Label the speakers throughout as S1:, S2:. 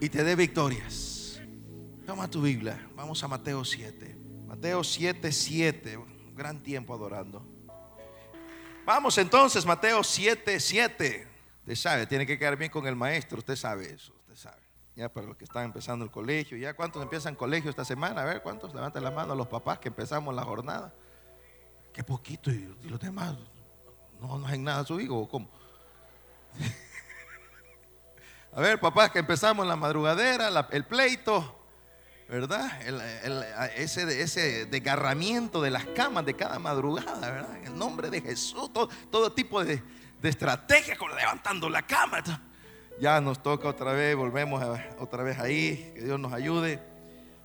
S1: y te dé victorias. Toma tu Biblia, vamos a Mateo 7. Mateo 7, 7, gran tiempo adorando. Vamos entonces, Mateo 7, 7. Usted sabe, tiene que quedar bien con el maestro, usted sabe eso, usted sabe. Ya para los que están empezando el colegio, ya cuántos empiezan colegio esta semana, a ver cuántos levanten la mano a los papás que empezamos la jornada. Qué poquito y, los demás no, no hacen nada a su hijo, ¿o ¿cómo? A ver, papás, que empezamos la madrugadera, el pleito, ¿verdad? ese, ese desgarramiento de las camas de cada madrugada, ¿verdad? En el nombre de Jesús, todo, tipo de, de estrategia con levantando la cama. Ya nos toca otra vez, volvemos otra vez ahí, que Dios nos ayude.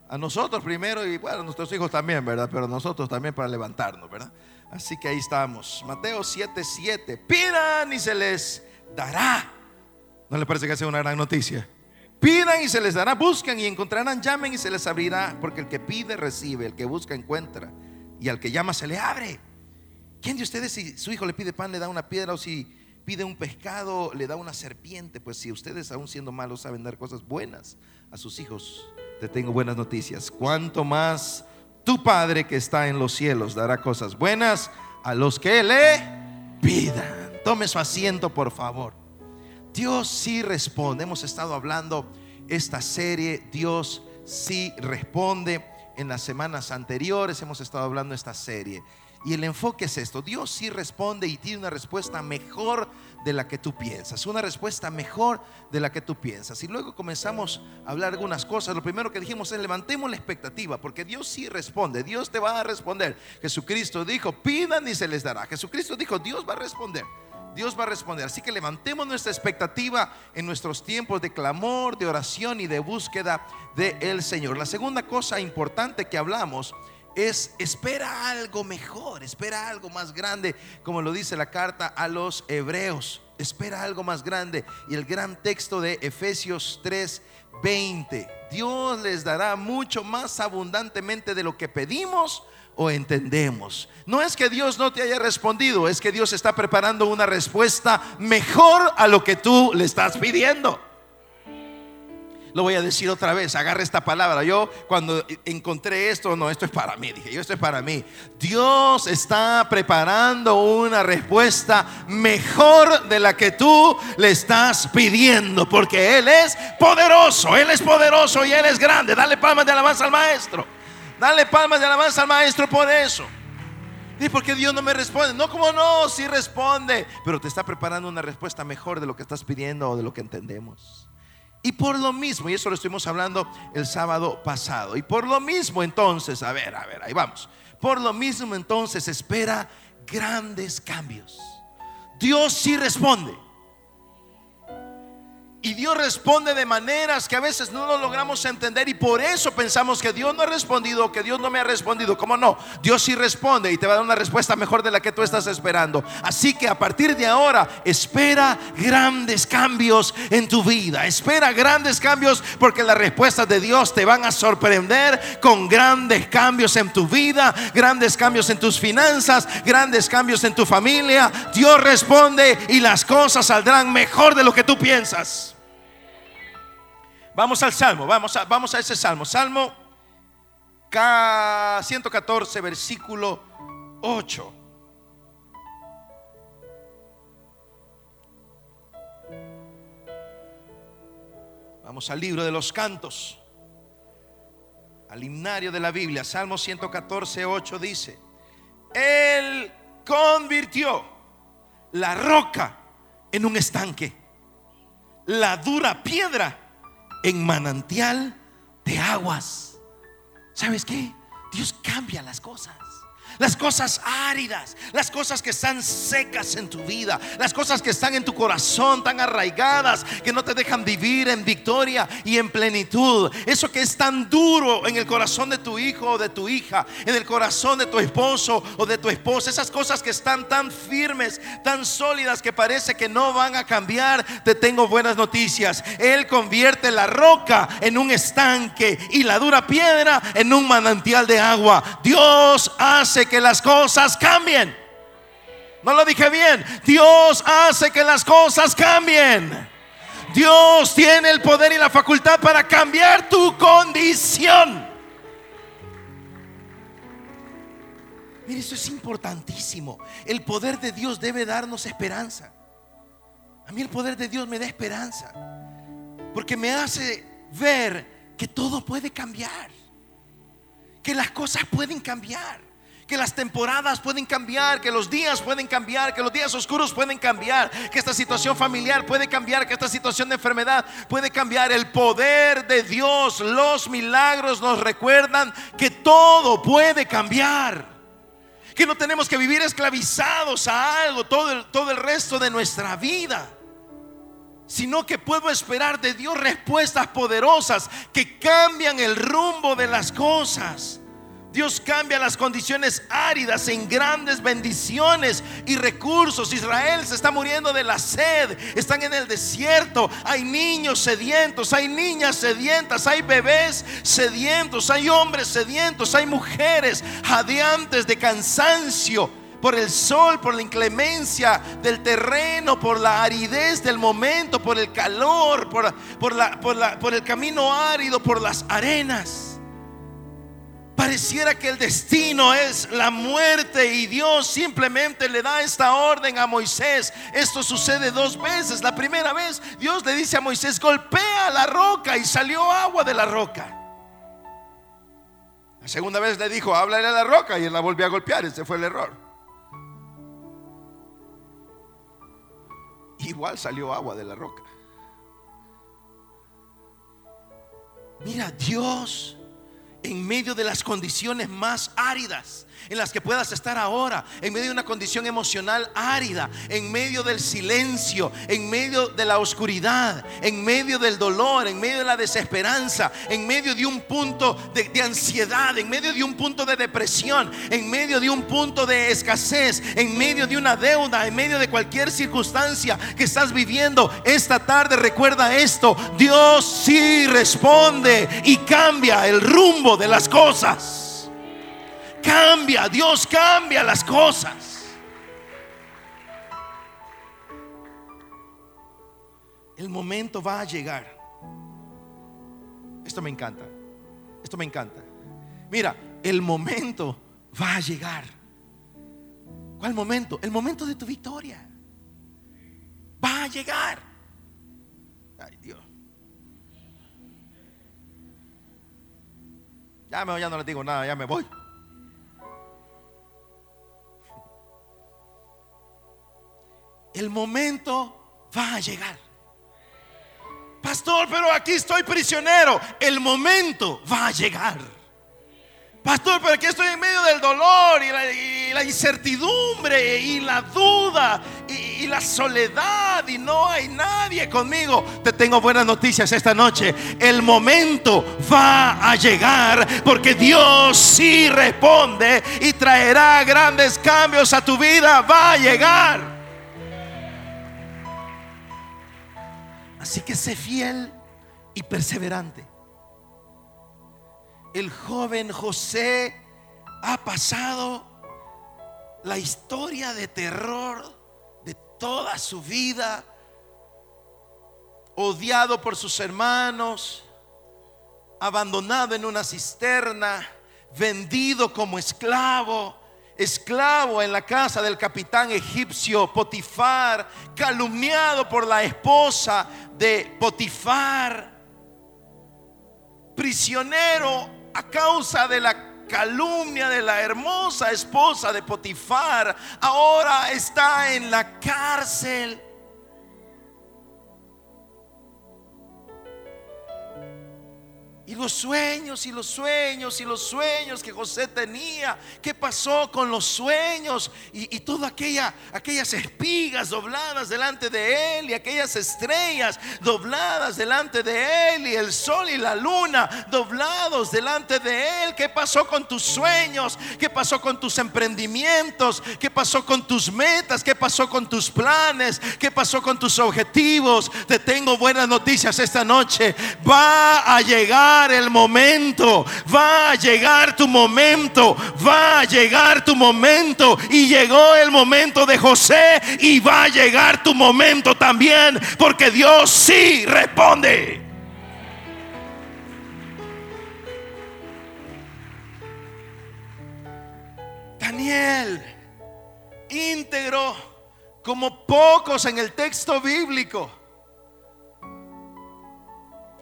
S1: A nosotros primero y bueno, a nuestros hijos también, ¿verdad? Pero nosotros también para levantarnos, ¿verdad? Así que ahí estamos. Mateo 7:7. 7. Pidan y se les dará. ¿No le parece que sea una gran noticia? Pidan y se les dará, buscan y encontrarán, llamen y se les abrirá, porque el que pide recibe, el que busca encuentra, y al que llama se le abre. ¿Quién de ustedes si su hijo le pide pan le da una piedra o si pide un pescado le da una serpiente? Pues si ustedes aún siendo malos saben dar cosas buenas a sus hijos, te tengo buenas noticias. Cuanto más tu Padre que está en los cielos dará cosas buenas a los que le pidan. Tome su asiento, por favor. Dios sí responde. Hemos estado hablando esta serie, Dios sí responde. En las semanas anteriores hemos estado hablando esta serie. Y el enfoque es esto, Dios sí responde y tiene una respuesta mejor de la que tú piensas, una respuesta mejor de la que tú piensas. Y luego comenzamos a hablar algunas cosas. Lo primero que dijimos es levantemos la expectativa, porque Dios sí responde, Dios te va a responder. Jesucristo dijo, pidan y se les dará. Jesucristo dijo, Dios va a responder. Dios va a responder. Así que levantemos nuestra expectativa en nuestros tiempos de clamor, de oración y de búsqueda del el Señor. La segunda cosa importante que hablamos es espera algo mejor, espera algo más grande, como lo dice la carta a los hebreos. Espera algo más grande. Y el gran texto de Efesios 3, 20. Dios les dará mucho más abundantemente de lo que pedimos o entendemos. No es que Dios no te haya respondido, es que Dios está preparando una respuesta mejor a lo que tú le estás pidiendo. Lo voy a decir otra vez, agarra esta palabra. Yo cuando encontré esto, no, esto es para mí, dije, yo esto es para mí. Dios está preparando una respuesta mejor de la que tú le estás pidiendo, porque Él es poderoso, Él es poderoso y Él es grande. Dale palmas de alabanza al maestro. Dale palmas de alabanza al maestro por eso. ¿Y por qué Dios no me responde? No, como no, sí responde, pero te está preparando una respuesta mejor de lo que estás pidiendo o de lo que entendemos. Y por lo mismo, y eso lo estuvimos hablando el sábado pasado, y por lo mismo entonces, a ver, a ver, ahí vamos. Por lo mismo entonces espera grandes cambios. Dios sí responde. Y Dios responde de maneras que a veces no lo logramos entender y por eso pensamos que Dios no ha respondido, que Dios no me ha respondido. ¿Cómo no? Dios sí responde y te va a dar una respuesta mejor de la que tú estás esperando. Así que a partir de ahora, espera grandes cambios en tu vida. Espera grandes cambios porque las respuestas de Dios te van a sorprender con grandes cambios en tu vida, grandes cambios en tus finanzas, grandes cambios en tu familia. Dios responde y las cosas saldrán mejor de lo que tú piensas. Vamos al Salmo, vamos a, vamos a ese Salmo. Salmo 114, versículo 8. Vamos al libro de los cantos, al himnario de la Biblia. Salmo 114, 8 dice, Él convirtió la roca en un estanque, la dura piedra en manantial de aguas. ¿Sabes qué? Dios cambia las cosas las cosas áridas, las cosas que están secas en tu vida, las cosas que están en tu corazón tan arraigadas que no te dejan vivir en victoria y en plenitud. Eso que es tan duro en el corazón de tu hijo o de tu hija, en el corazón de tu esposo o de tu esposa, esas cosas que están tan firmes, tan sólidas que parece que no van a cambiar, te tengo buenas noticias. Él convierte la roca en un estanque y la dura piedra en un manantial de agua. Dios hace que las cosas cambien. No lo dije bien. Dios hace que las cosas cambien. Dios tiene el poder y la facultad para cambiar tu condición. Mire, eso es importantísimo. El poder de Dios debe darnos esperanza. A mí el poder de Dios me da esperanza. Porque me hace ver que todo puede cambiar. Que las cosas pueden cambiar. Que las temporadas pueden cambiar, que los días pueden cambiar, que los días oscuros pueden cambiar, que esta situación familiar puede cambiar, que esta situación de enfermedad puede cambiar. El poder de Dios, los milagros nos recuerdan que todo puede cambiar que no tenemos que vivir esclavizados a algo todo el, todo el resto de nuestra vida, sino que puedo esperar de Dios respuestas poderosas que cambian el rumbo de las cosas. Dios cambia las condiciones áridas en grandes bendiciones y recursos. Israel se está muriendo de la sed. Están en el desierto. Hay niños sedientos, hay niñas sedientas, hay bebés sedientos, hay hombres sedientos, hay mujeres jadeantes de cansancio por el sol, por la inclemencia del terreno, por la aridez del momento, por el calor, por, por, la, por, por el camino árido, por las arenas. Pareciera que el destino es la muerte y Dios simplemente le da esta orden a Moisés. Esto sucede dos veces. La primera vez Dios le dice a Moisés, golpea la roca y salió agua de la roca. La segunda vez le dijo, háblale a la roca y él la volvió a golpear. Ese fue el error. Igual salió agua de la roca. Mira, Dios en medio de las condiciones más áridas en las que puedas estar ahora, en medio de una condición emocional árida, en medio del silencio, en medio de la oscuridad, en medio del dolor, en medio de la desesperanza, en medio de un punto de, ansiedad, en medio de un punto de depresión, en medio de un punto de escasez, en medio de una deuda, en medio de cualquier circunstancia que estás viviendo. Esta tarde recuerda esto, Dios sí responde y cambia el rumbo de las cosas cambia, Dios cambia las cosas. El momento va a llegar. Esto me encanta. Esto me encanta. Mira, el momento va a llegar. ¿Cuál momento? El momento de tu victoria. Va a llegar. Ay, Dios. Ya, me, ya no les digo nada, ya me voy. El momento va a llegar. Pastor, pero aquí estoy prisionero. El momento va a llegar. Pastor, pero aquí estoy en medio del dolor y la, incertidumbre y la duda y, y, la soledad y no hay nadie conmigo. Te tengo buenas noticias esta noche. El momento va a llegar porque Dios sí responde y traerá grandes cambios a tu vida. Va a llegar. Así que sé fiel y perseverante. El joven José ha pasado la historia de terror de toda su vida, odiado por sus hermanos, abandonado en una cisterna, vendido como esclavo esclavo en la casa del capitán egipcio Potifar, calumniado por la esposa de Potifar, prisionero a causa de la calumnia de la hermosa esposa de Potifar, ahora está en la cárcel. Y los sueños y los sueños y los sueños que José tenía. ¿Qué pasó con los sueños? Y, y todas aquella, aquellas espigas dobladas delante de él y aquellas estrellas dobladas delante de él y el sol y la luna doblados delante de él. ¿Qué pasó con tus sueños? ¿Qué pasó con tus emprendimientos? ¿Qué pasó con tus metas? ¿Qué pasó con tus planes? ¿Qué pasó con tus objetivos? Te tengo buenas noticias esta noche. Va a llegar el momento, va a llegar tu momento, va a llegar tu momento. Y llegó el momento de José y va a llegar tu momento también, porque Dios sí responde. Daniel, íntegro como pocos en el texto bíblico.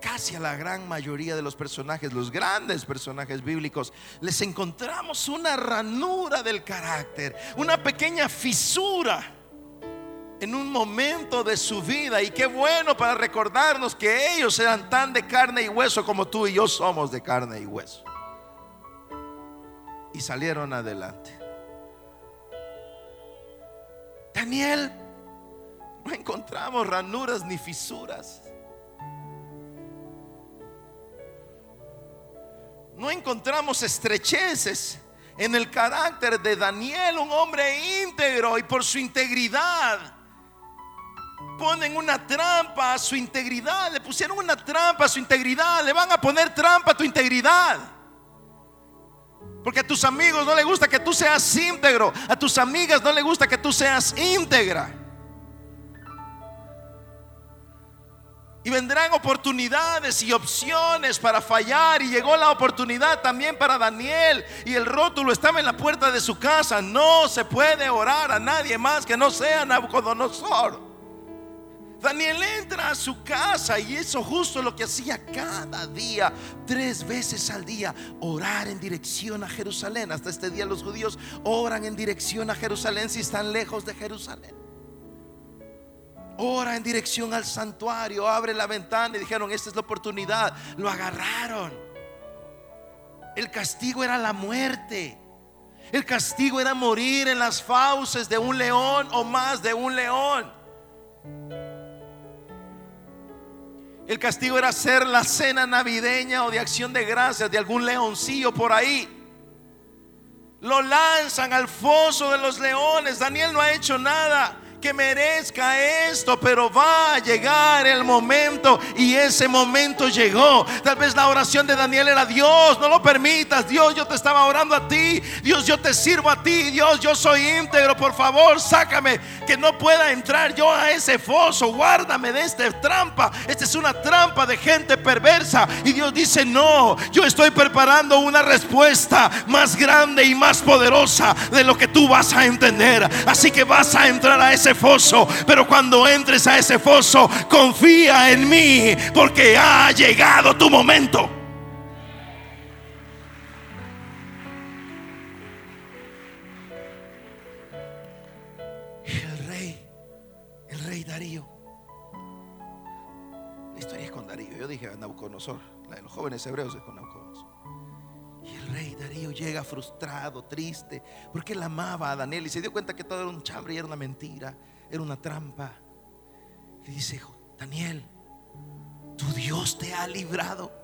S1: Casi a la gran mayoría de los personajes, los grandes personajes bíblicos, les encontramos una ranura del carácter, una pequeña fisura en un momento de su vida. Y qué bueno para recordarnos que ellos eran tan de carne y hueso como tú y yo somos de carne y hueso y salieron adelante. Daniel, no encontramos ranuras ni fisuras. No encontramos estrecheces en el carácter de Daniel, un hombre íntegro y por su integridad. Ponen una trampa a su integridad, le pusieron una trampa a su integridad, le van a poner trampa a tu integridad. Porque a tus amigos no les gusta que tú seas íntegro. A tus amigas no les gusta que tú seas íntegra. Y vendrán oportunidades y opciones para fallar. Y llegó la oportunidad también para Daniel. Y el rótulo estaba en la puerta de su casa. No se puede orar a nadie más que no sea Nabucodonosor. Daniel entra a su casa y eso justo lo que hacía cada día, tres veces al día, orar en dirección a Jerusalén. Hasta este día los judíos oran en dirección a Jerusalén si están lejos de Jerusalén. Ora en dirección al santuario, abre la ventana y dijeron, esta es la oportunidad. Lo agarraron. El castigo era la muerte. El castigo era morir en las fauces de un león o más de un león. El castigo era hacer la cena navideña o de acción de gracias de algún leoncillo por ahí. Lo lanzan al foso de los leones. Daniel no ha hecho nada que merezca esto, pero va a llegar el momento y ese momento llegó. Tal vez la oración de Daniel era Dios, no lo permitas, Dios, yo te estaba orando a ti, Dios, yo te sirvo a ti, Dios, yo soy íntegro, por favor, sácame, que no pueda entrar yo a ese foso, guárdame de esta trampa. Esta es una trampa de gente perversa y Dios dice, no, yo estoy preparando una respuesta más grande y más poderosa de lo que tú vas a entender. Así que vas a entrar a ese foso, pero cuando entres a ese foso, confía en mí, porque ha llegado tu momento. El rey, el rey Darío. La historia es con Darío. Yo dije a Nabucodonosor, la de los jóvenes hebreos es con Nabucodonosor. Rey Darío llega frustrado, triste, porque él amaba a Daniel y se dio cuenta que todo era un chambre y era una mentira, era una trampa. Y dice, Daniel, tu Dios te ha librado.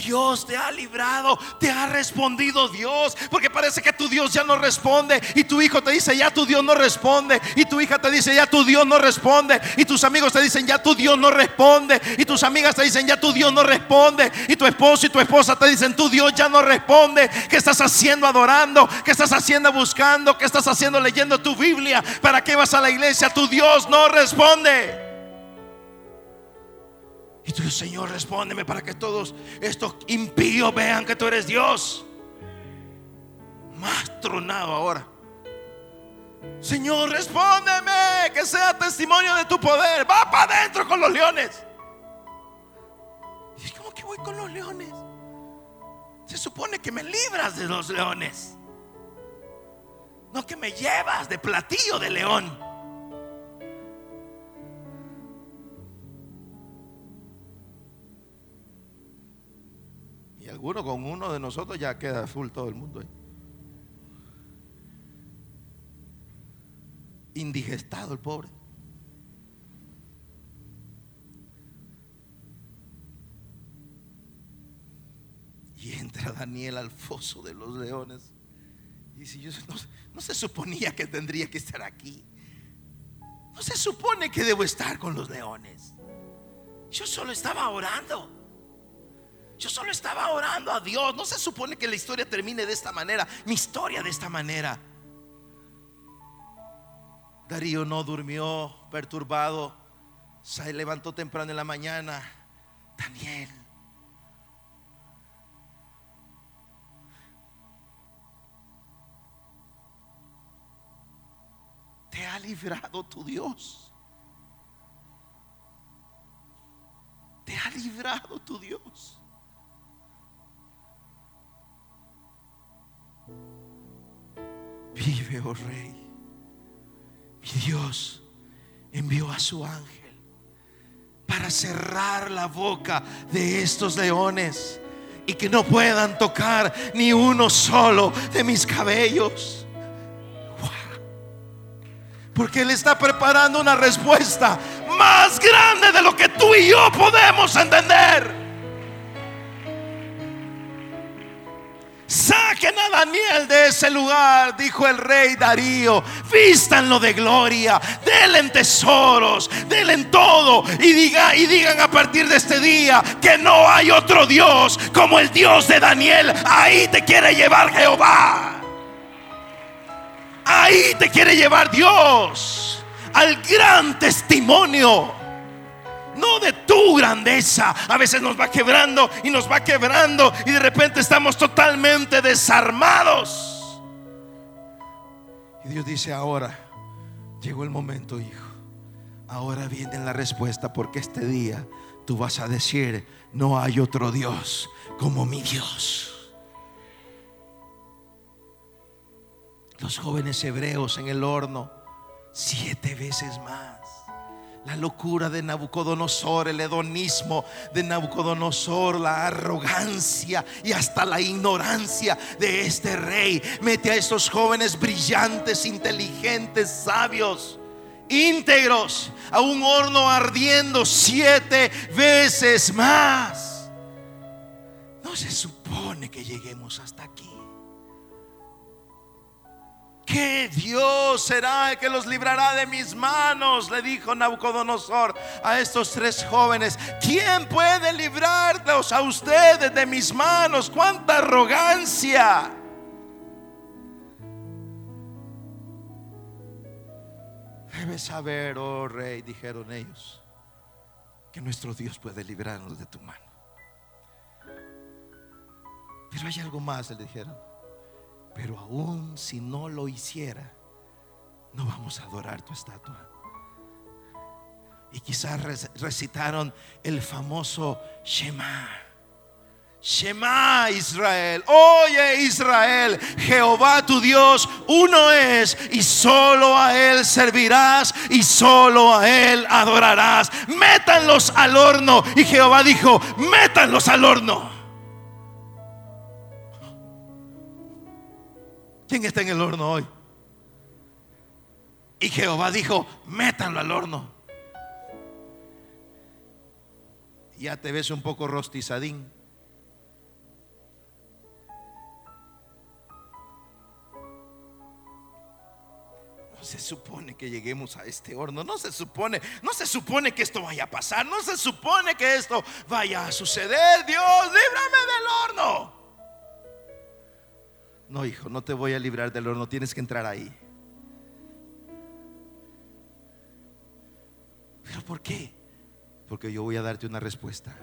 S1: Dios te ha librado, te ha respondido Dios, porque parece que tu Dios ya no responde y tu hijo te dice, ya tu Dios no responde y tu hija te dice, ya tu Dios no responde y tus amigos te dicen, ya tu Dios no responde y tus amigas te dicen, ya tu Dios no responde y tu esposo y tu esposa te dicen, tu Dios ya no responde. ¿Qué estás haciendo adorando? ¿Qué estás haciendo buscando? ¿Qué estás haciendo leyendo tu Biblia? ¿Para qué vas a la iglesia? Tu Dios no responde. Señor, respóndeme para que todos estos impíos vean que tú eres Dios. Más tronado ahora. Señor, respóndeme, que sea testimonio de tu poder. Va para adentro con los leones. Y como que voy con los leones. Se supone que me libras de los leones. No que me llevas de platillo de león. Seguro con uno de nosotros ya queda full todo el mundo. Indigestado el pobre. Y entra Daniel al foso de los leones. Y dice, yo no, no se suponía que tendría que estar aquí. No se supone que debo estar con los leones. Yo solo estaba orando. Yo solo estaba orando a Dios. No se supone que la historia termine de esta manera. Mi historia de esta manera. Darío no durmió perturbado. Se levantó temprano en la mañana. Daniel. Te ha librado tu Dios. Te ha librado tu Dios. Vive, oh rey. Mi Dios envió a su ángel para cerrar la boca de estos leones y que no puedan tocar ni uno solo de mis cabellos. Porque Él está preparando una respuesta más grande de lo que tú y yo podemos entender. Saquen a Daniel de ese lugar, dijo el rey Darío. Vístanlo de gloria, denle tesoros, denle todo y, diga, y digan a partir de este día que no hay otro Dios como el Dios de Daniel. Ahí te quiere llevar Jehová. Ahí te quiere llevar Dios al gran testimonio no de tu grandeza. A veces nos va quebrando y nos va quebrando y de repente estamos totalmente desarmados. Y Dios dice, ahora llegó el momento, hijo. Ahora viene la respuesta porque este día tú vas a decir, no hay otro Dios como mi Dios. Los jóvenes hebreos en el horno, siete veces más la locura de Nabucodonosor, el hedonismo de Nabucodonosor, la arrogancia y hasta la ignorancia de este rey. Mete a estos jóvenes brillantes, inteligentes, sabios, íntegros, a un horno ardiendo siete veces más. No se supone que lleguemos hasta aquí. ¿Qué Dios será el que los librará de mis manos? Le dijo Nabucodonosor a estos tres jóvenes. ¿Quién puede librarlos a ustedes de mis manos? ¡Cuánta arrogancia! Debes saber, oh rey, dijeron ellos, que nuestro Dios puede librarnos de tu mano. Pero hay algo más, le dijeron. Pero aún si no lo hiciera, no vamos a adorar tu estatua. Y quizás recitaron el famoso Shema. Shema Israel, oye Israel, Jehová tu Dios uno es y solo a Él servirás y solo a Él adorarás. Métanlos al horno. Y Jehová dijo, métanlos al horno. ¿Quién está en el horno hoy? Y Jehová dijo, métanlo al horno. Ya te ves un poco rostizadín. No se supone que lleguemos a este horno. No se supone, no se supone que esto vaya a pasar. No se supone que esto vaya a suceder. Dios, líbrame del horno. No, hijo, no te voy a librar del horno, tienes que entrar ahí. ¿Pero por qué? Porque yo voy a darte una respuesta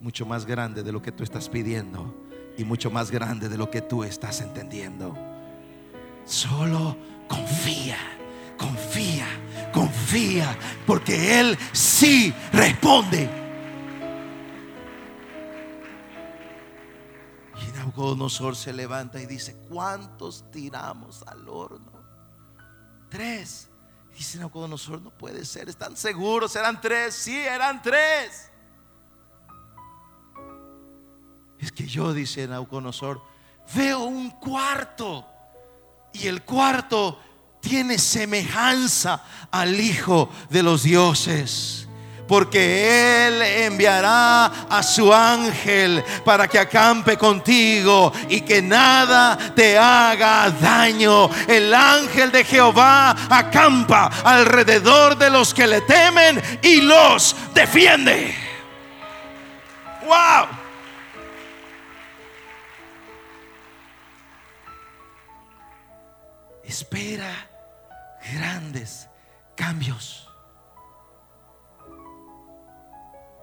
S1: mucho más grande de lo que tú estás pidiendo y mucho más grande de lo que tú estás entendiendo. Solo confía, confía, confía, porque Él sí responde. Nabucodonosor se levanta y dice, ¿cuántos tiramos al horno? Tres. Dice Nabucodonosor, no puede ser, están seguros, eran tres, sí, eran tres. Es que yo, dice Nabucodonosor, veo un cuarto y el cuarto tiene semejanza al Hijo de los dioses porque Él enviará a su ángel para que acampe contigo y que nada te haga daño. El ángel de Jehová acampa alrededor de los que le temen y los defiende. ¡Wow! Espera grandes cambios.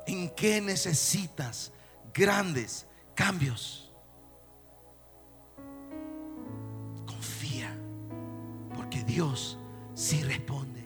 S1: ¿En qué necesitas grandes cambios? Confía, porque Dios sí responde.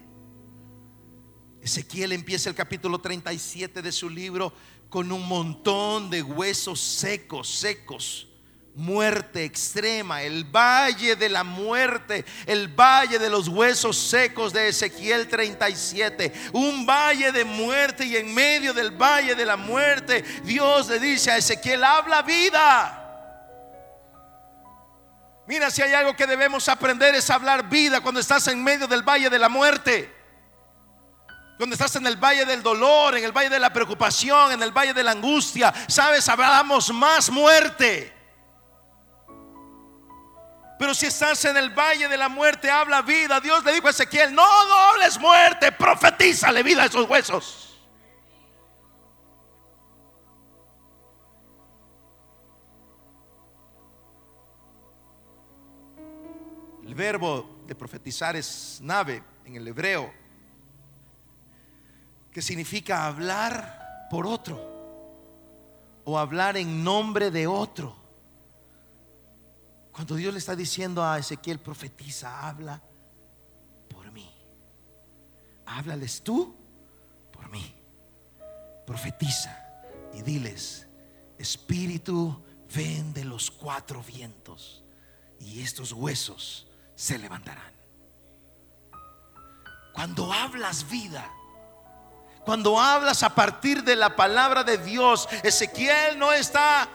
S1: Ezequiel empieza el capítulo 37 de su libro con un montón de huesos secos, secos muerte extrema, el valle de la muerte, el valle de los huesos secos de Ezequiel 37, un valle de muerte y en medio del valle de la muerte Dios le dice a Ezequiel, habla vida. Mira, si hay algo que debemos aprender es hablar vida cuando estás en medio del valle de la muerte. Cuando estás en el valle del dolor, en el valle de la preocupación, en el valle de la angustia, sabes, hablamos más muerte. Pero si estás en el valle de la muerte, habla vida. Dios le dijo a Ezequiel, no dobles muerte, profetízale vida a esos huesos. El verbo de profetizar es nave en el hebreo, que significa hablar por otro o hablar en nombre de otro. Cuando Dios le está diciendo a Ezequiel, profetiza, habla por mí. Háblales tú por mí. Profetiza y diles, Espíritu, ven de los cuatro vientos y estos huesos se levantarán. Cuando hablas vida, cuando hablas a partir de la palabra de Dios, Ezequiel no está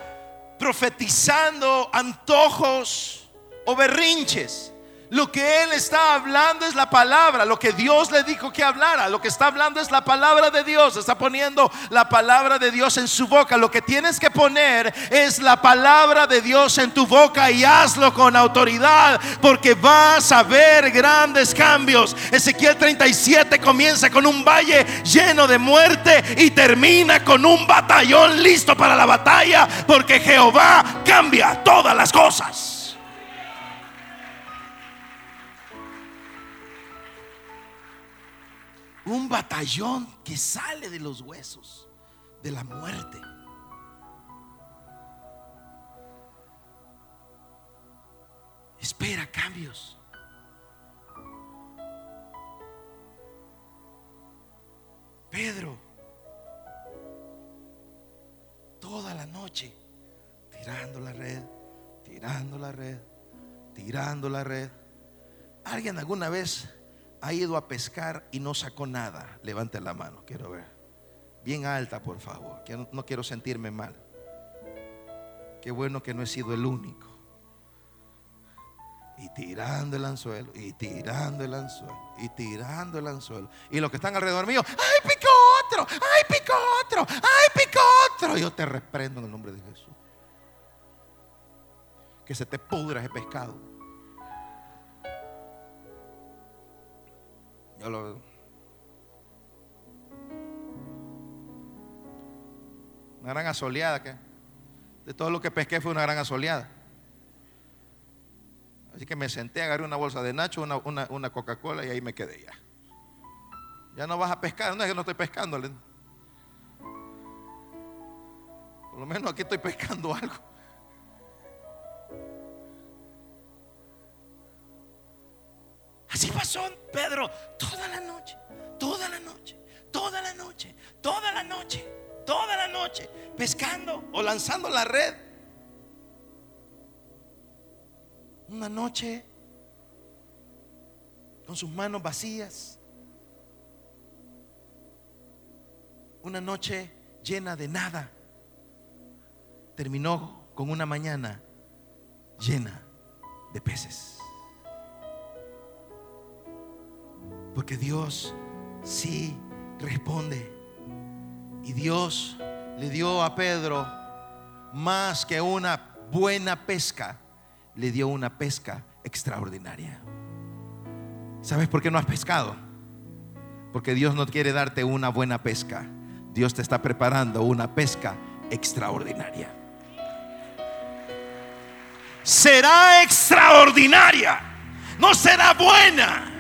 S1: profetizando antojos o berrinches. Lo que él está hablando es la palabra, lo que Dios le dijo que hablara. Lo que está hablando es la palabra de Dios. Está poniendo la palabra de Dios en su boca. Lo que tienes que poner es la palabra de Dios en tu boca y hazlo con autoridad porque vas a ver grandes cambios. Ezequiel 37 comienza con un valle lleno de muerte y termina con un batallón listo para la batalla porque Jehová cambia todas las cosas. Un batallón que sale de los huesos de la muerte. Espera cambios. Pedro, toda la noche, tirando la red, tirando la red, tirando la red. ¿Alguien alguna vez ha ido a pescar y no sacó nada? Levante la mano, quiero ver. Bien alta, por favor, no, quiero sentirme mal. Qué bueno que no he sido el único. Y tirando el anzuelo, y tirando el anzuelo, y tirando el anzuelo. Y los que están alrededor mío, ¡ay, picó otro! ¡ay, picó otro! ¡ay, picó otro! Yo te reprendo en el nombre de Jesús. Que se te pudra ese pescado. Una gran asoleada que de todo lo que pesqué fue una gran asoleada. Así que me senté, agarré una bolsa de Nacho, una, una, Coca-Cola y ahí me quedé ya. Ya no vas a pescar, no es que no estoy pescando. Por lo menos aquí estoy pescando algo. Así pasó Pedro toda la noche, toda la noche, toda la noche, toda la noche, toda la noche, pescando o lanzando la red. Una noche con sus manos vacías. Una noche llena de nada. Terminó con una mañana llena de peces. Porque Dios sí responde. Y Dios le dio a Pedro más que una buena pesca, le dio una pesca extraordinaria. ¿Sabes por qué no has pescado? Porque Dios no quiere darte una buena pesca. Dios te está preparando una pesca extraordinaria. Será extraordinaria. No será buena.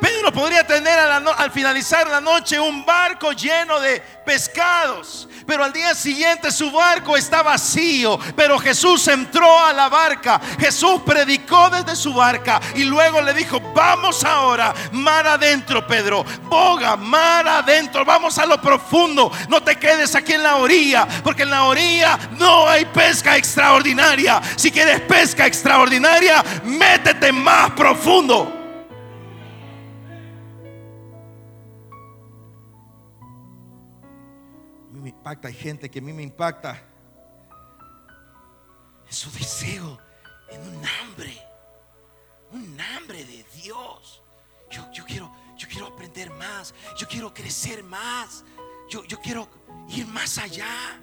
S1: Pedro podría tener al finalizar la noche un barco lleno de pescados. Pero al día siguiente su barco está vacío. Pero Jesús entró a la barca. Jesús predicó desde su barca. Y luego le dijo, vamos ahora, mar adentro, Pedro. Boga, mar adentro. Vamos a lo profundo. No te quedes aquí en la orilla. Porque en la orilla no hay pesca extraordinaria. Si quieres pesca extraordinaria, métete más profundo. Impacta, hay gente que a mí me impacta en su deseo, en un hambre, un hambre de Dios. Yo, yo, quiero, yo quiero aprender más, yo quiero crecer más, yo, yo quiero ir más allá.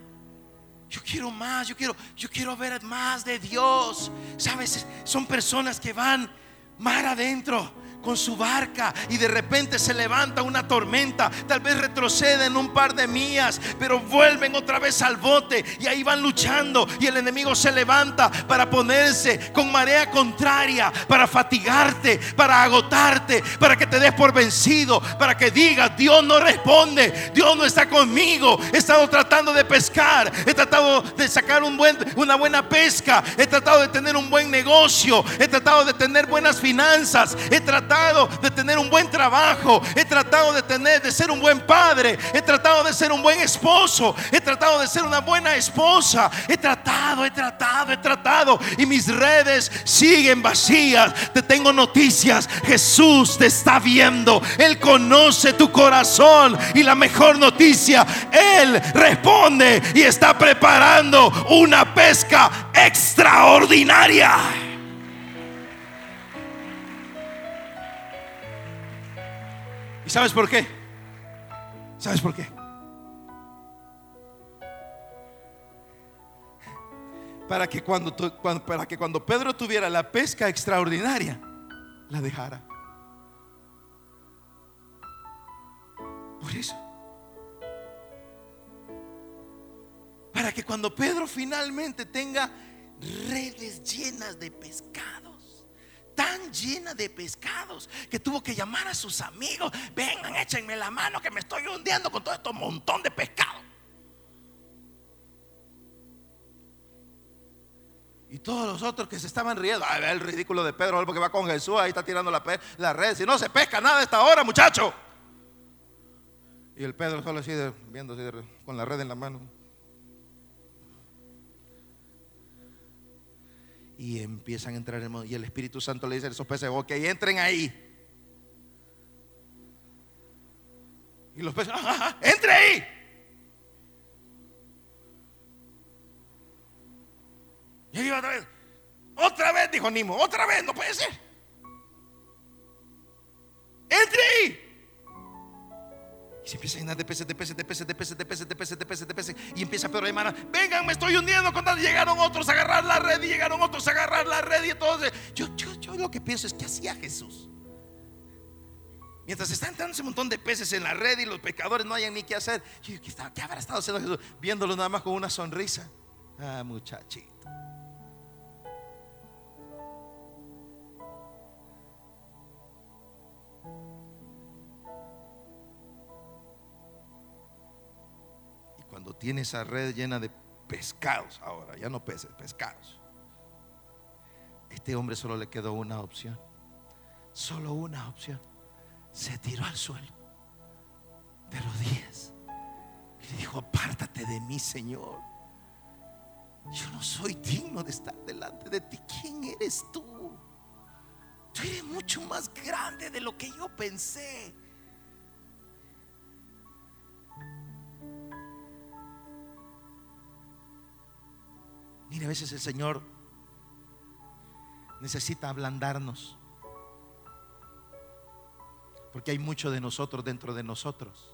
S1: Yo quiero más, yo quiero, yo quiero ver más de Dios. Sabes, son personas que van mar adentro con su barca y de repente se levanta una tormenta. Tal vez retroceden un par de millas, pero vuelven otra vez al bote y ahí van luchando y el enemigo se levanta para ponerse con marea contraria, para fatigarte, para agotarte, para que te des por vencido, para que digas, Dios no responde, Dios no está conmigo. He estado tratando de pescar, he tratado de sacar una buena pesca, he tratado de tener un buen negocio, he tratado de tener buenas finanzas, he tratado de tener un buen trabajo, he tratado de tener de ser un buen padre, he tratado de ser un buen esposo, he tratado de ser una buena esposa, he tratado, he tratado, he tratado y mis redes siguen vacías. Te tengo noticias, Jesús te está viendo, él conoce tu corazón y la mejor noticia, él responde y está preparando una pesca extraordinaria. Sabes por qué? ¿Sabes por qué? Para que cuando, para que cuando Pedro tuviera la pesca extraordinaria, la dejara. Por eso. Para que cuando Pedro finalmente tenga redes llenas de pescado tan llena de pescados que tuvo que llamar a sus amigos, vengan, échenme la mano que me estoy hundiendo con todo este montón de pescado. Y todos los otros que se estaban riendo, ay, el ridículo de Pedro, algo que va con Jesús, ahí está tirando la, la red, si no se pesca nada a esta hora, muchacho. Y el Pedro solo así, viendo así, con la red en la mano. Y empiezan a entrar en Y el Espíritu Santo le dice a esos peces, ok, entren ahí. Y los peces, entre ahí. Y ahí otra vez. Otra vez, dijo Nimo, otra vez, no puede ser. Entre ahí. Se empieza a llenar de peces, de peces, de peces, de peces, de peces, de peces, de peces, de peces. Y empieza Pedro, hermana, vengan, me estoy hundiendo. Cuando llegaron otros a agarrar la red y llegaron otros a agarrar la red. Y entonces, yo, yo, yo lo que pienso es que hacía Jesús. Mientras está entrando ese montón de peces en la red y los pescadores no hayan ni qué hacer. Yo, ¿qué, ¿qué habrá estado haciendo Jesús? Viéndolos nada más con una sonrisa. Ah, muchachito. Cuando tiene esa red llena de pescados ahora, ya no peces, pescados. Este hombre solo le quedó una opción. Solo una opción. Se tiró al suelo de rodillas y le dijo, apártate de mí, Señor. Yo no soy digno de estar delante de ti. ¿Quién eres tú? Tú eres mucho más grande de lo que yo pensé. Mire, a veces el Señor necesita ablandarnos. Porque hay mucho de nosotros dentro de nosotros.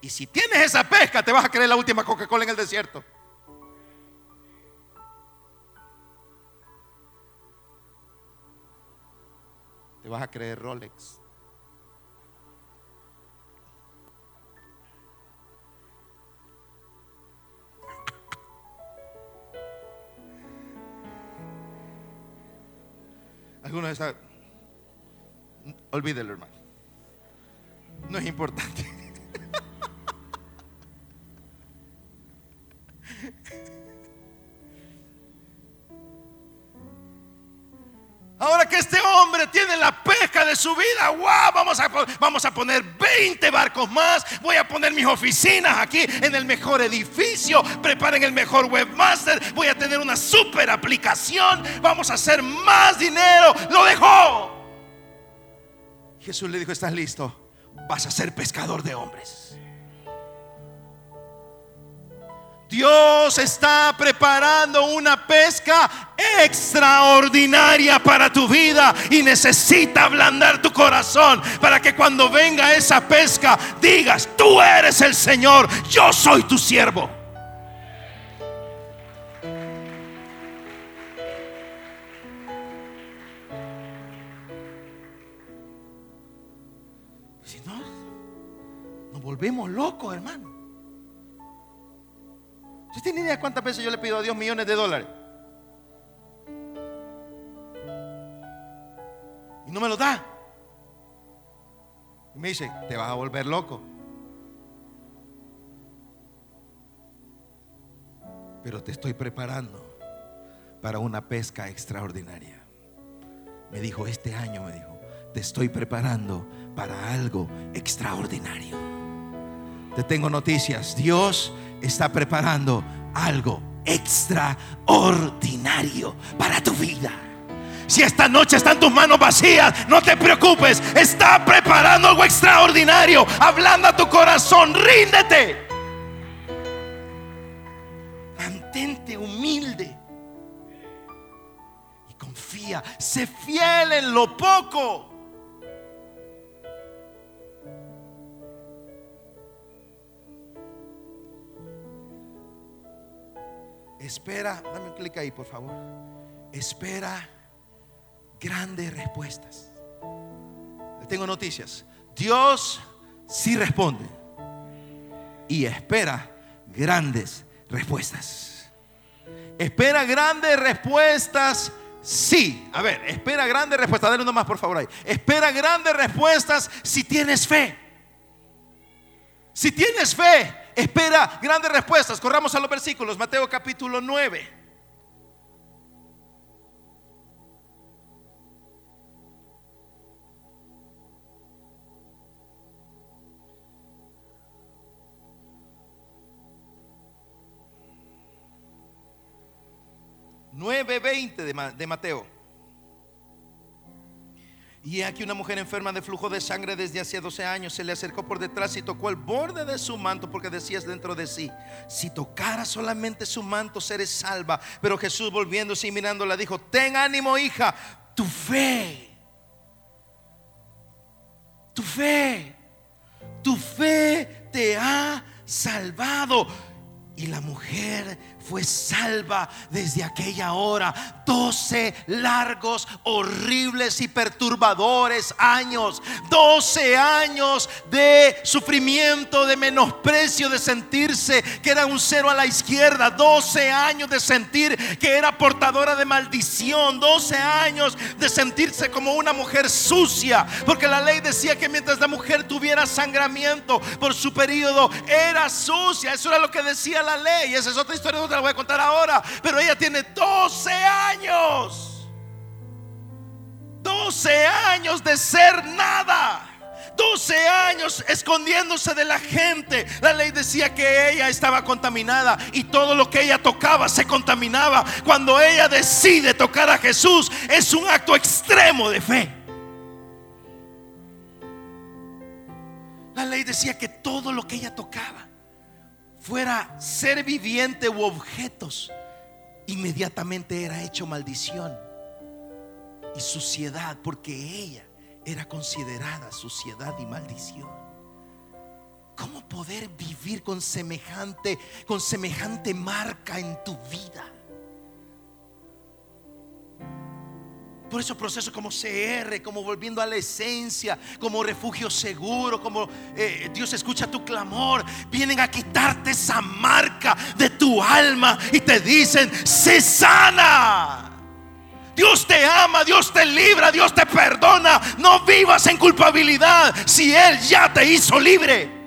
S1: Y si tienes esa pesca, te vas a creer la última Coca-Cola en el desierto. Te vas a creer Rolex. Algunos de Olvídelo, hermano. No es importante. Ahora que este hombre tiene la pesca de su vida, wow, vamos a, vamos a poner 20 barcos más. Voy a poner mis oficinas aquí en el mejor edificio. Preparen el mejor webmaster. Voy a tener una super aplicación. Vamos a hacer más dinero. Lo dejó. Jesús le dijo, ¿estás listo? Vas a ser pescador de hombres. Dios está preparando una pesca extraordinaria para tu vida y necesita ablandar tu corazón para que cuando venga esa pesca digas, tú eres el Señor, yo soy tu siervo. Si no, nos volvemos locos, hermano. ¿Usted tiene idea de cuántas veces yo le pido a Dios millones de dólares? Y no me lo da. Y me dice, te vas a volver loco. Pero te estoy preparando para una pesca extraordinaria. Me dijo, este año me dijo, te estoy preparando para algo extraordinario. Te tengo noticias. Dios está preparando algo extraordinario para tu vida. Si esta noche están tus manos vacías, no te preocupes. Está preparando algo extraordinario. Hablando a tu corazón, ríndete. Mantente humilde. Y confía. Sé fiel en lo poco. Espera, dame un clic ahí, por favor. Espera grandes respuestas. Le tengo noticias. Dios sí responde y espera grandes respuestas. Espera grandes respuestas. Sí, a ver, espera grandes respuestas. Dale uno más, por favor, ahí. Espera grandes respuestas si tienes fe. Si tienes fe, espera grandes respuestas. Corramos a los versículos. Mateo capítulo 9. Nueve veinte de Mateo. Y aquí una mujer enferma de flujo de sangre desde hace 12 años se le acercó por detrás y tocó el borde de su manto porque decías dentro de sí, si tocara solamente su manto seré salva. Pero Jesús volviéndose y mirándola dijo, ten ánimo hija, tu fe, tu fe, tu fe te ha salvado. Y la mujer fue salva desde aquella hora. Doce largos, horribles y perturbadores años. Doce años de sufrimiento, de menosprecio, de sentirse que era un cero a la izquierda. Doce años de sentir que era portadora de maldición. Doce años de sentirse como una mujer sucia. Porque la ley decía que mientras la mujer tuviera sangramiento por su periodo, era sucia. Eso era lo que decía la ley. Esa es otra historia la voy a contar ahora, pero ella tiene 12 años. 12 años de ser nada. 12 años escondiéndose de la gente. La ley decía que ella estaba contaminada y todo lo que ella tocaba se contaminaba. Cuando ella decide tocar a Jesús es un acto extremo de fe. La ley decía que todo lo que ella tocaba fuera ser viviente u objetos, inmediatamente era hecho maldición y suciedad, porque ella era considerada suciedad y maldición. ¿Cómo poder vivir con semejante, con semejante marca en tu vida? Por eso procesos como CR, como volviendo a la esencia, como refugio seguro, como eh, Dios escucha tu clamor, vienen a quitarte esa marca de tu alma y te dicen, se sana. Dios te ama, Dios te libra, Dios te perdona. No vivas en culpabilidad si Él ya te hizo libre.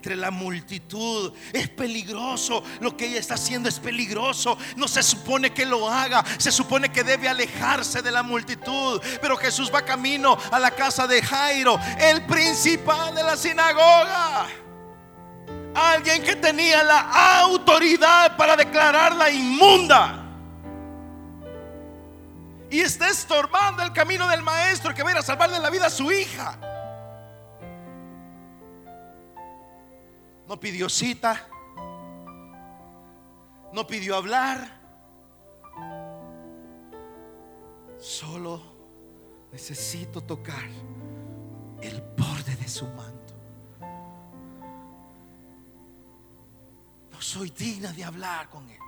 S1: Entre la multitud. Es peligroso. Lo que ella está haciendo es peligroso. No se supone que lo haga. Se supone que debe alejarse de la multitud. Pero Jesús va camino a la casa de Jairo, el principal de la sinagoga. Alguien que tenía la autoridad para declararla inmunda. Y está estorbando el camino del maestro que va a ir a salvarle la vida a su hija. No pidió cita. No pidió hablar. Solo necesito tocar el borde de su manto. No soy digna de hablar con él.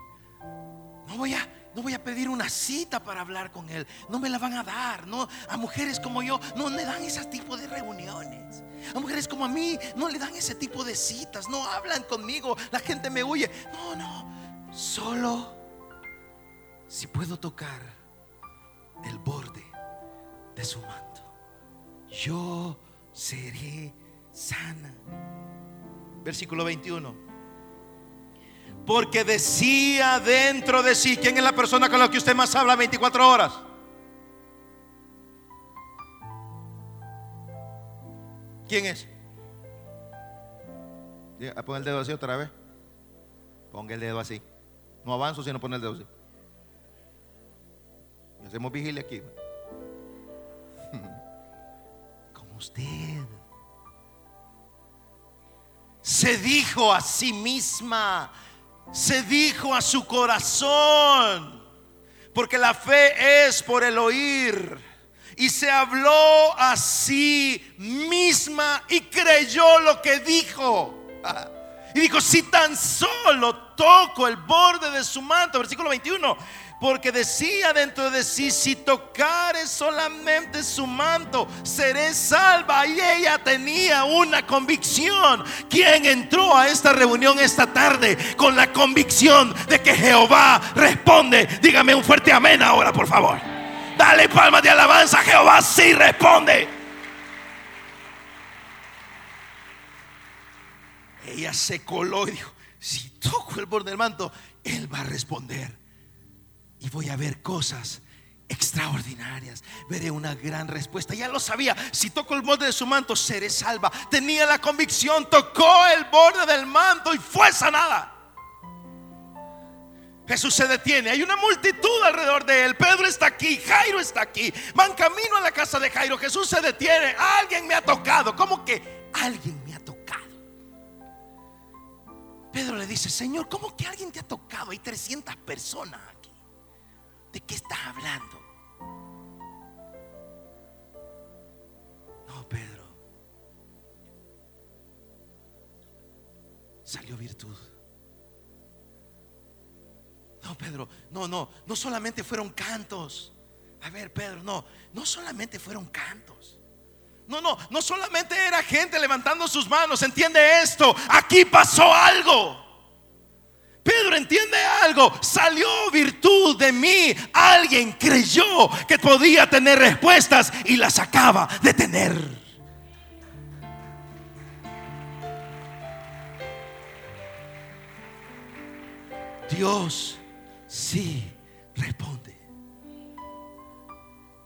S1: No voy a no voy a pedir una cita para hablar con él. No me la van a dar. No, a mujeres como yo no le dan ese tipo de reuniones. A mujeres como a mí no le dan ese tipo de citas, no hablan conmigo, la gente me huye. No, no, solo si puedo tocar el borde de su manto, yo seré sana. Versículo 21. Porque decía dentro de sí, ¿quién es la persona con la que usted más habla 24 horas? ¿Quién es? Pon el dedo así otra vez. Ponga el dedo así. No avanzo si no pone el dedo así. hacemos vigilia aquí. Como usted. Se dijo a sí misma. Se dijo a su corazón. Porque la fe es por el oír y se habló a sí misma y creyó lo que dijo. Y dijo, si tan solo toco el borde de su manto, versículo 21, porque decía dentro de sí, si tocare solamente su manto, seré salva. Y ella tenía una convicción. ¿Quién entró a esta reunión esta tarde con la convicción de que Jehová responde? Dígame un fuerte amén ahora, por favor. Dale palmas de alabanza Jehová, sí responde. Ella se coló y dijo, si toco el borde del manto, Él va a responder. Y voy a ver cosas extraordinarias. Veré una gran respuesta. Ya lo sabía. Si toco el borde de su manto, seré salva. Tenía la convicción, tocó el borde del manto y fue sanada. Jesús se detiene. Hay una multitud alrededor de él. Pedro está aquí. Jairo está aquí. Van camino a la casa de Jairo. Jesús se detiene. Alguien me ha tocado. ¿Cómo que alguien me ha tocado? Pedro le dice, Señor, ¿cómo que alguien te ha tocado? Hay 300 personas. ¿De qué estás hablando? No, Pedro. Salió virtud. No, Pedro, no, no, no solamente fueron cantos. A ver, Pedro, no, no solamente fueron cantos. No, no, no solamente era gente levantando sus manos. Entiende esto, aquí pasó algo. Pedro entiende algo, salió virtud de mí. Alguien creyó que podía tener respuestas y las acaba de tener. Dios Sí, responde.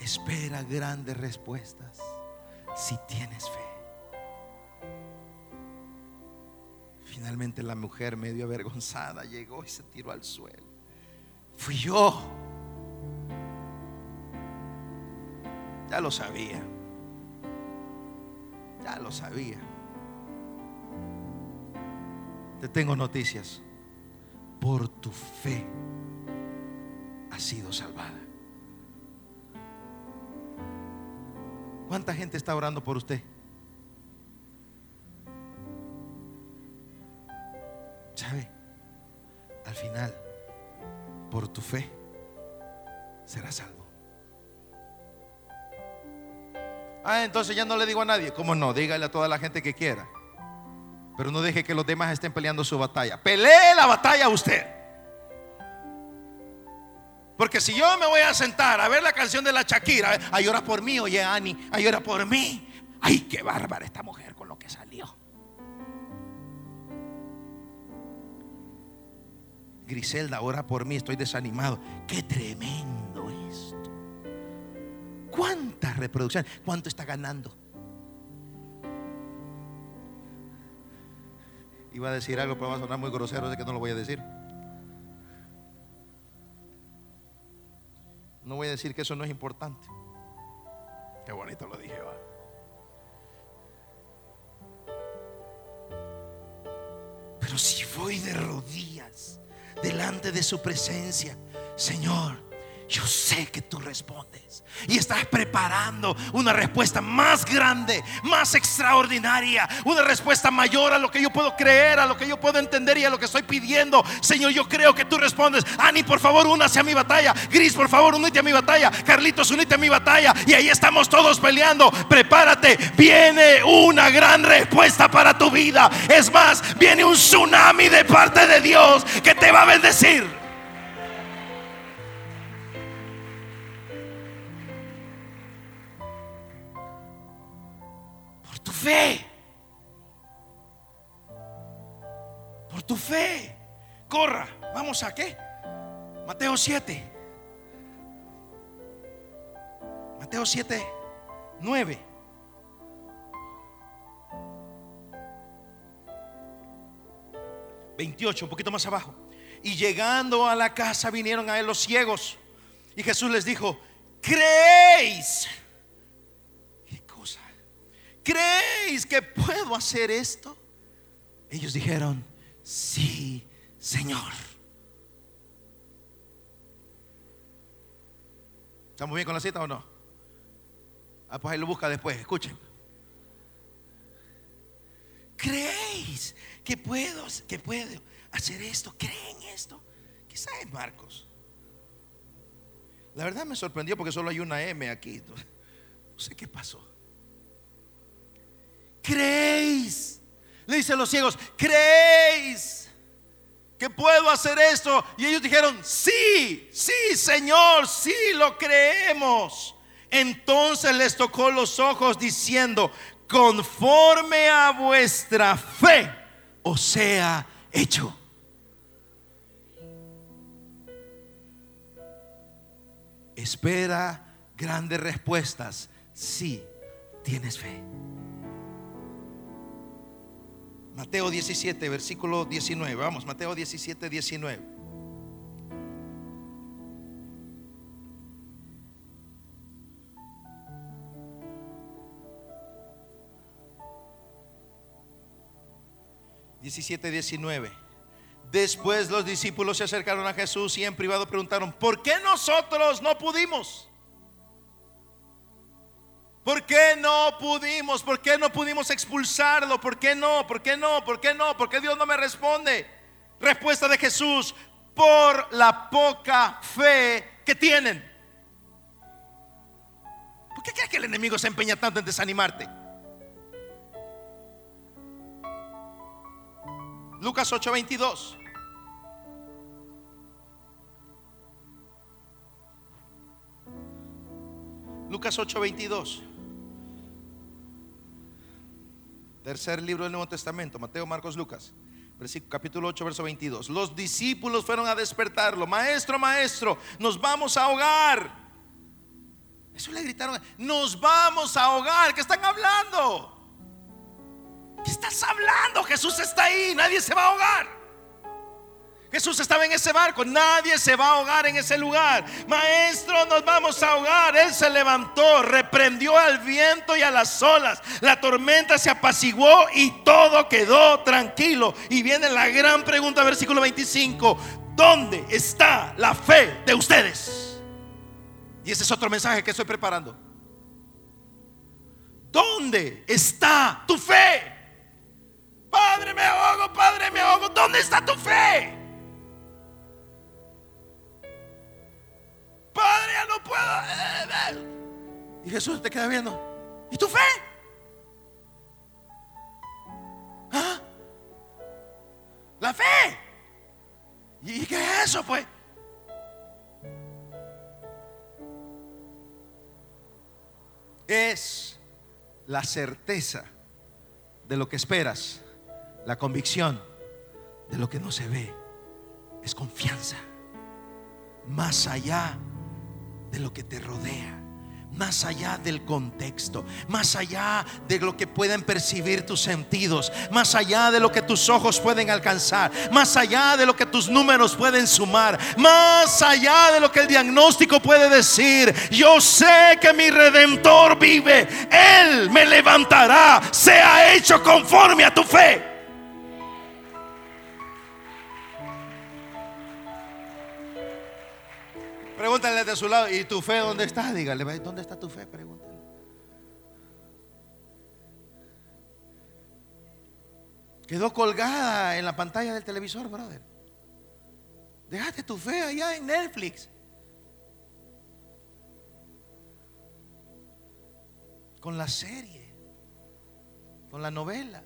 S1: Espera grandes respuestas si tienes fe. Finalmente la mujer medio avergonzada llegó y se tiró al suelo. Fui yo. Ya lo sabía. Ya lo sabía. Te tengo noticias. Por tu fe ha sido salvada. ¿Cuánta gente está orando por usted? ¿Sabe? Al final, por tu fe, será salvo. Ah, entonces ya no le digo a nadie. ¿Cómo no? Dígale a toda la gente que quiera. Pero no deje que los demás estén peleando su batalla. Pelee la batalla usted. Porque si yo me voy a sentar a ver la canción de la Shakira, ay, llora por mí, oye, Ani, ay, llora por mí. Ay, qué bárbara esta mujer con lo que salió. Griselda, ora por mí, estoy desanimado. Qué tremendo esto. ¿Cuántas reproducciones? ¿Cuánto está ganando? Iba a decir algo, pero va a sonar muy grosero, de que no lo voy a decir. No voy a decir que eso no es importante. Qué bonito lo dije, va. Pero si voy de rodillas delante de su presencia, Señor, yo sé que tú respondes y estás preparando una respuesta más grande, más extraordinaria, una respuesta mayor a lo que yo puedo creer, a lo que yo puedo entender y a lo que estoy pidiendo. Señor, yo creo que tú respondes. Ani, por favor, únase a mi batalla. Gris, por favor, únete a mi batalla. Carlitos, únete a mi batalla. Y ahí estamos todos peleando. Prepárate, viene una gran respuesta para tu vida. Es más, viene un tsunami de parte de Dios que te va a bendecir. Tu fe. Por tu fe. Corra. Vamos a qué? Mateo 7. Mateo 7, 9. Veintiocho, un poquito más abajo. Y llegando a la casa vinieron a él los ciegos. Y Jesús les dijo, ¿creéis? ¿Creéis que puedo hacer esto? Ellos dijeron, sí, Señor. ¿Estamos bien con la cita o no? Ah, pues ahí lo busca después, escuchen. ¿Creéis que puedo, que puedo hacer esto? ¿Creen esto? Quizás es Marcos. La verdad me sorprendió porque solo hay una M aquí. No sé qué pasó. ¿Creéis? Le dicen los ciegos, ¿creéis que puedo hacer esto? Y ellos dijeron, sí, sí, Señor, sí lo creemos. Entonces les tocó los ojos diciendo, conforme a vuestra fe os sea hecho. Espera grandes respuestas si tienes fe. Mateo 17, versículo 19. Vamos, Mateo 17, 19. Diecisiete, diecinueve. Después los discípulos se acercaron a Jesús y en privado preguntaron, ¿por qué nosotros no pudimos? ¿Por qué no pudimos? ¿Por qué no pudimos expulsarlo? ¿Por qué no? ¿Por qué no? ¿Por qué no? ¿Por qué Dios no me responde? Respuesta de Jesús, por la poca fe que tienen. ¿Por qué crees que el enemigo se empeña tanto en desanimarte? Lucas 8:22. Lucas 8:22. Tercer libro del Nuevo Testamento, Mateo, Marcos, Lucas. capítulo 8, verso 22. Los discípulos fueron a despertarlo. Maestro, maestro, nos vamos a ahogar. Eso le gritaron. Nos vamos a ahogar. ¿Qué están hablando? ¿Qué estás hablando? Jesús está ahí. Nadie se va a ahogar. Jesús estaba en ese barco, nadie se va a ahogar en ese lugar. Maestro, nos vamos a ahogar. Él se levantó, reprendió al viento y a las olas. La tormenta se apaciguó y todo quedó tranquilo. Y viene la gran pregunta, versículo 25. ¿Dónde está la fe de ustedes? Y ese es otro mensaje que estoy preparando. ¿Dónde está tu fe? Padre, me ahogo, Padre, me ahogo. ¿Dónde está tu fe? Puedo. Y Jesús te queda viendo. ¿Y tu fe? ¿Ah? La fe. ¿Y qué es eso, pues? Es la certeza de lo que esperas, la convicción de lo que no se ve. Es confianza más allá de lo que te rodea más allá del contexto, más allá de lo que pueden percibir tus sentidos, más allá de lo que tus ojos pueden alcanzar, más allá de lo que tus números pueden sumar, más allá de lo que el diagnóstico puede decir. Yo sé que mi redentor vive, Él me levantará, sea hecho conforme a tu fe. Pregúntale de su lado, ¿y tu fe dónde está? Dígale, ¿dónde está tu fe? Pregúntale. Quedó colgada en la pantalla del televisor, brother. Dejaste tu fe allá en Netflix. Con la serie, con la novela.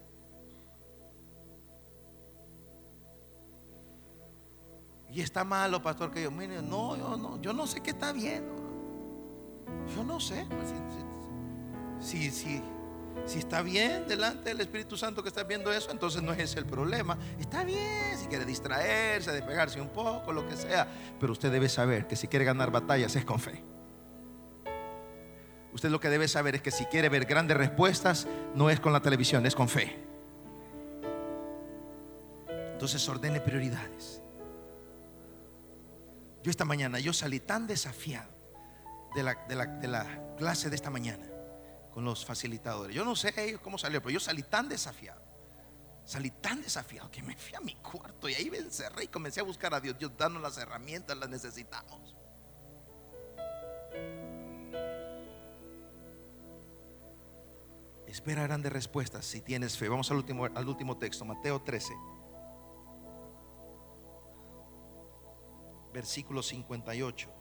S1: Y está malo, pastor, que yo, mire, no, yo no, yo no sé qué está viendo. Yo no sé. Si, si, está bien delante del Espíritu Santo que está viendo eso, entonces no es ese el problema. Está bien si quiere distraerse, despegarse un poco, lo que sea. Pero usted debe saber que si quiere ganar batallas es con fe. Usted lo que debe saber es que si quiere ver grandes respuestas, no es con la televisión, es con fe. Entonces ordene prioridades. Yo esta mañana, yo salí tan desafiado de la, de la, clase de esta mañana con los facilitadores. Yo no sé ellos cómo salió, pero yo salí tan desafiado. Salí tan desafiado que me fui a mi cuarto y ahí me encerré y comencé a buscar a Dios. Dios, danos las herramientas, las necesitamos. Espera grandes respuestas si tienes fe. Vamos al último, al último texto, Mateo 13. Versículo 58.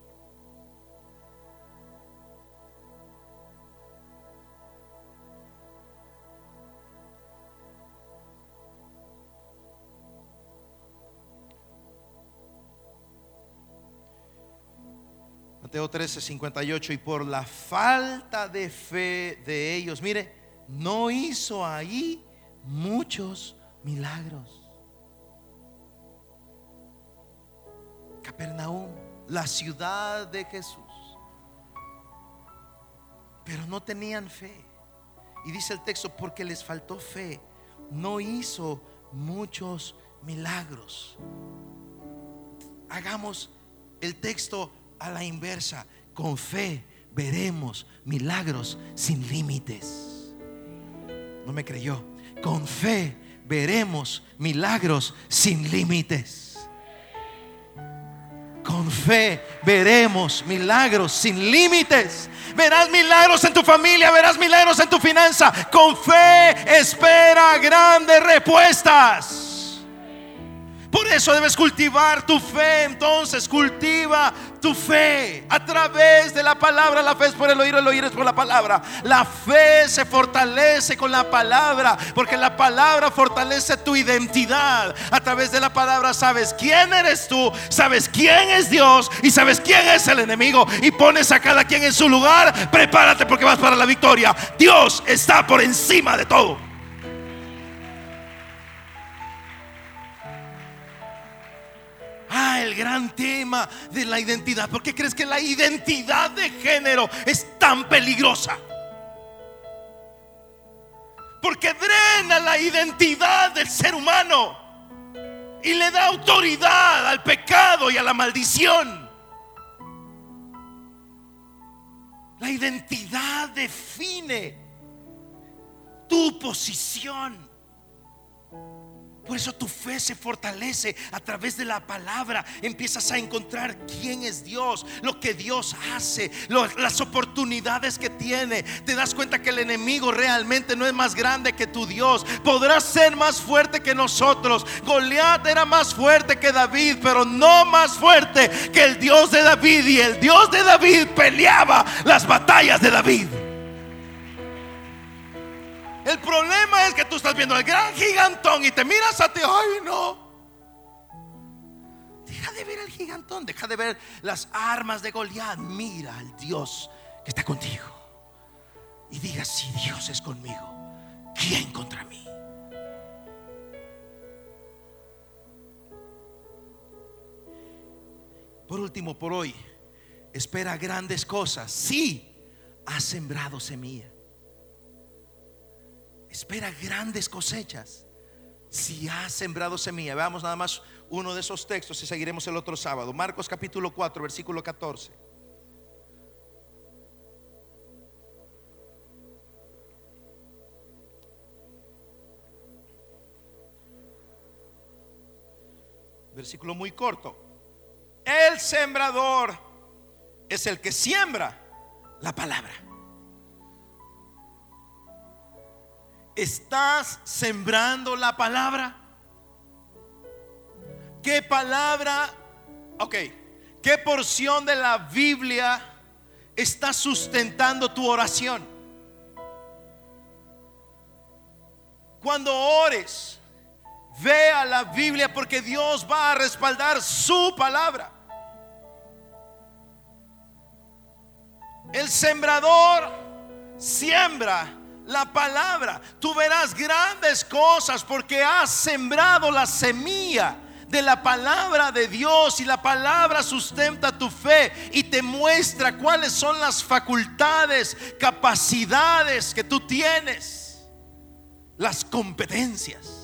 S1: Mateo 13, 58, y por la falta de fe de ellos, mire, no hizo ahí muchos milagros. Capernaum, la ciudad de Jesús. Pero no tenían fe. Y dice el texto, porque les faltó fe, no hizo muchos milagros. Hagamos el texto a la inversa. Con fe veremos milagros sin límites. No me creyó. Con fe veremos milagros sin límites. Con fe veremos milagros sin límites. Verás milagros en tu familia, verás milagros en tu finanza. Con fe espera grandes respuestas. Por eso debes cultivar tu fe. Entonces cultiva tu fe a través de la palabra. La fe es por el oír, el oír es por la palabra. La fe se fortalece con la palabra, porque la palabra fortalece tu identidad. A través de la palabra sabes quién eres tú, sabes quién es Dios y sabes quién es el enemigo. Y pones a cada quien en su lugar. Prepárate porque vas para la victoria. Dios está por encima de todo. Ah, el gran tema de la identidad. ¿Por qué crees que la identidad de género es tan peligrosa? Porque drena la identidad del ser humano. Y le da autoridad al pecado y a la maldición. La identidad define tu posición. Por eso tu fe se fortalece a través de la palabra. Empiezas a encontrar quién es Dios, lo que Dios hace, las oportunidades que tiene. Te das cuenta que el enemigo realmente no es más grande que tu Dios. Podrá ser más fuerte que nosotros. Goliat era más fuerte que David, pero no más fuerte que el Dios de David. Y el Dios de David peleaba las batallas de David. El problema es que tú estás viendo al gran gigantón y te miras a ti, ay no. Deja de ver al gigantón, deja de ver las armas de Goliat. Mira al Dios que está contigo. Y diga, si Dios es conmigo, ¿quién contra mí? Por último, por hoy, espera grandes cosas. Si has sembrado semilla espera grandes cosechas. Si has sembrado semilla, veamos nada más uno de esos textos y seguiremos el otro sábado. Marcos capítulo 4, versículo 14. Versículo muy corto. El sembrador es el que siembra la palabra. ¿Estás sembrando la palabra? ¿Qué palabra? Ok, ¿qué porción de la Biblia está sustentando tu oración? Cuando ores, vea la Biblia porque Dios va a respaldar su palabra. El sembrador siembra la palabra. Tú verás grandes cosas porque has sembrado la semilla de la palabra de Dios y la palabra sustenta tu fe y te muestra cuáles son las facultades, capacidades que tú tienes, las competencias.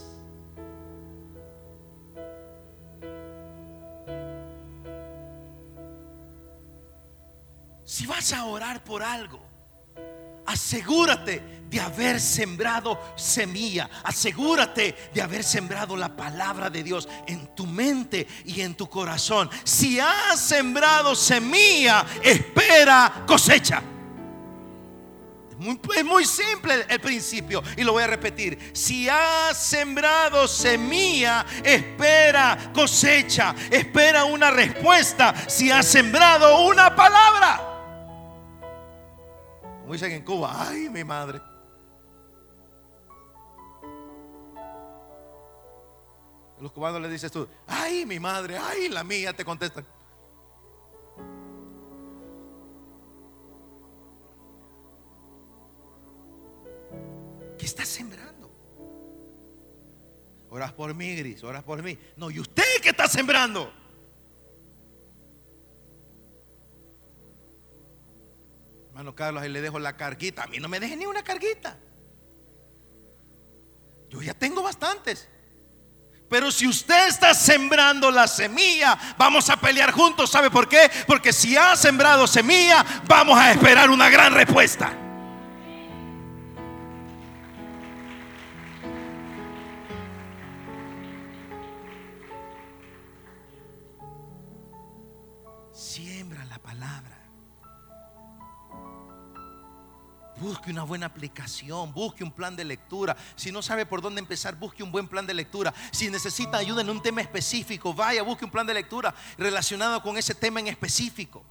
S1: Si vas a orar por algo, asegúrate de haber sembrado semilla. Asegúrate de haber sembrado la palabra de Dios en tu mente y en tu corazón. Si has sembrado semilla, espera cosecha. Es muy, simple el principio y lo voy a repetir. Si has sembrado semilla, espera cosecha, espera una respuesta. Si has sembrado una palabra. Como dicen en Cuba, ay mi madre. Los cubanos le dices tú, ay, mi madre, ay, la mía, te contestan. ¿Qué está sembrando? Oras por mí, Gris, oras por mí. No, ¿y usted qué está sembrando? Hermano Carlos, ahí le dejo la carguita. A mí no me deje ni una carguita. Yo ya tengo bastantes. Pero si usted está sembrando la semilla, vamos a pelear juntos. ¿Sabe por qué? Porque si ha sembrado semilla, vamos a esperar una gran respuesta. Busque una buena aplicación, busque un plan de lectura. Si no sabe por dónde empezar, busque un buen plan de lectura. Si necesita ayuda en un tema específico, vaya, busque un plan de lectura relacionado con ese tema en específico.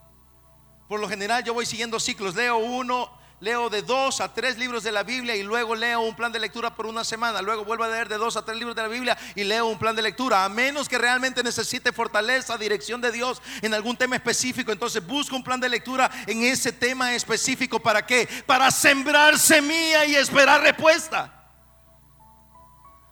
S1: Por lo general yo voy siguiendo ciclos, leo uno, leo de dos a tres libros de la Biblia y luego leo un plan de lectura por una semana. Luego vuelvo a leer de dos a tres libros de la Biblia y leo un plan de lectura. A menos que realmente necesite fortaleza, dirección de Dios en algún tema específico. Entonces busco un plan de lectura en ese tema específico. ¿Para qué? Para sembrar semilla y esperar respuesta.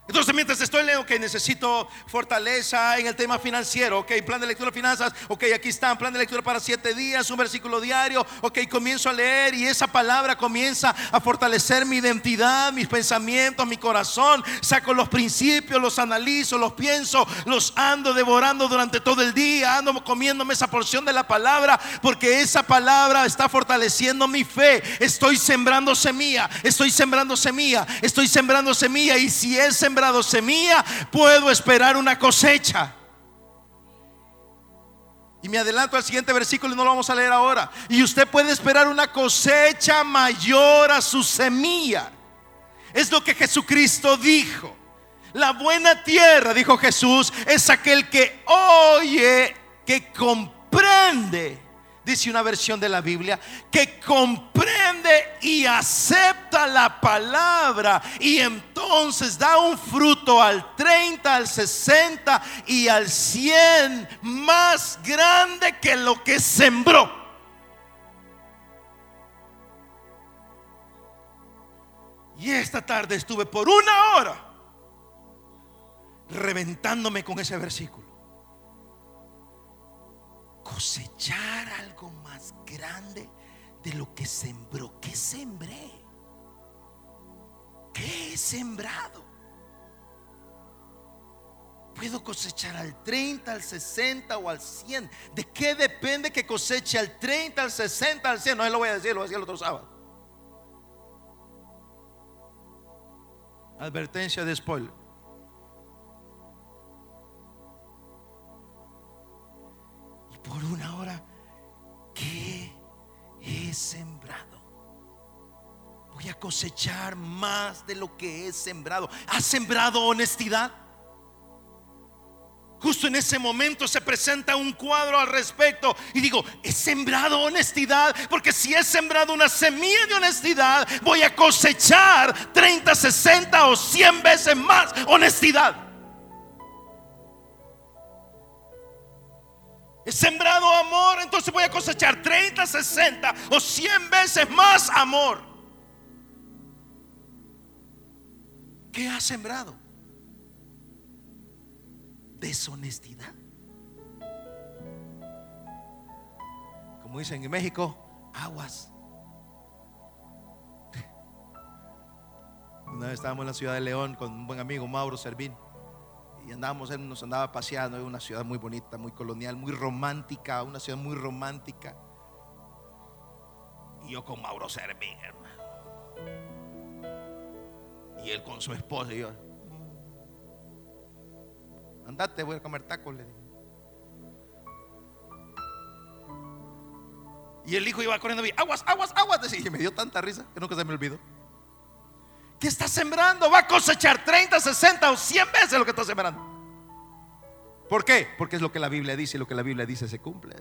S1: Entonces mientras estoy ok, necesito fortaleza en el tema financiero, ok, plan de lectura de finanzas, ok, aquí está, plan de lectura para siete días, un versículo diario, ok, comienzo a leer y esa palabra comienza a fortalecer mi identidad, mis pensamientos, mi corazón, saco los principios, los analizo, los pienso, los ando devorando durante todo el día, ando comiéndome esa porción de la palabra, porque esa palabra está fortaleciendo mi fe, estoy sembrando semilla, estoy sembrando semilla, estoy sembrando semilla y si he sembrado semilla, puedo esperar una cosecha. Y me adelanto al siguiente versículo y no lo vamos a leer ahora. Y usted puede esperar una cosecha mayor a su semilla. Es lo que Jesucristo dijo. La buena tierra, dijo Jesús, es aquel que oye, que comprende dice una versión de la Biblia, que comprende y acepta la palabra y entonces da un fruto al 30, al 60 y al 100 más grande que lo que sembró. Y esta tarde estuve por una hora reventándome con ese versículo cosechar algo más grande de lo que sembró. ¿Qué sembré? ¿Qué he sembrado? Puedo cosechar al 30, al 60 o al 100. ¿De qué depende que coseche al 30, al 60, al 100? No, lo voy a decir, lo voy a decir el otro sábado. Advertencia de spoiler. Por una hora, ¿qué he sembrado? Voy a cosechar más de lo que he sembrado. ¿Has sembrado honestidad? Justo en ese momento se presenta un cuadro al respecto y digo, he sembrado honestidad, porque si he sembrado una semilla de honestidad, voy a cosechar 30, 60 o 100 veces más honestidad. He sembrado amor, entonces voy a cosechar 30, 60 o 100 veces más amor. ¿Qué ha sembrado? Deshonestidad. Como dicen en México, aguas. Una vez estábamos en la ciudad de León con un buen amigo, Mauro Servín y andábamos, él nos andaba paseando, en una ciudad muy bonita, muy colonial, muy romántica, una ciudad muy romántica. Y yo con Mauro Servín, hermano. Y él con su esposa, y yo, andate, voy a comer tacos, le Y el hijo iba corriendo, aguas, aguas, aguas. Y me dio tanta risa que nunca se me olvidó. ¿Qué está sembrando? Va a cosechar 30, 60 o 100 veces lo que está sembrando. ¿Por qué? Porque es lo que la Biblia dice y lo que la Biblia dice se cumple.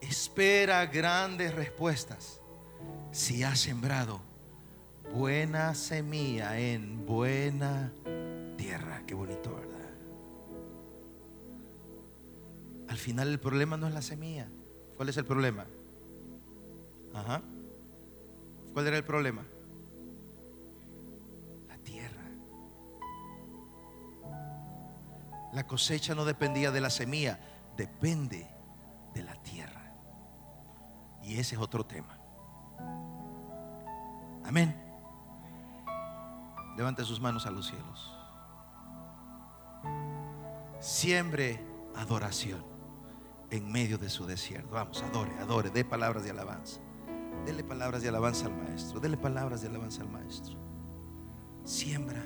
S1: Espera grandes respuestas si has sembrado buena semilla en buena tierra. Qué bonito, ¿verdad? Al final el problema no es la semilla. ¿Cuál es el problema? Ajá. ¿Cuál era el problema? La tierra. La cosecha no dependía de la semilla, depende de la tierra. Y ese es otro tema. Amén. Levante sus manos a los cielos. Siembre adoración en medio de su desierto. Vamos, adore, adore, dé palabras de alabanza. Dele palabras de alabanza al maestro. Dele palabras de alabanza al maestro. Siembra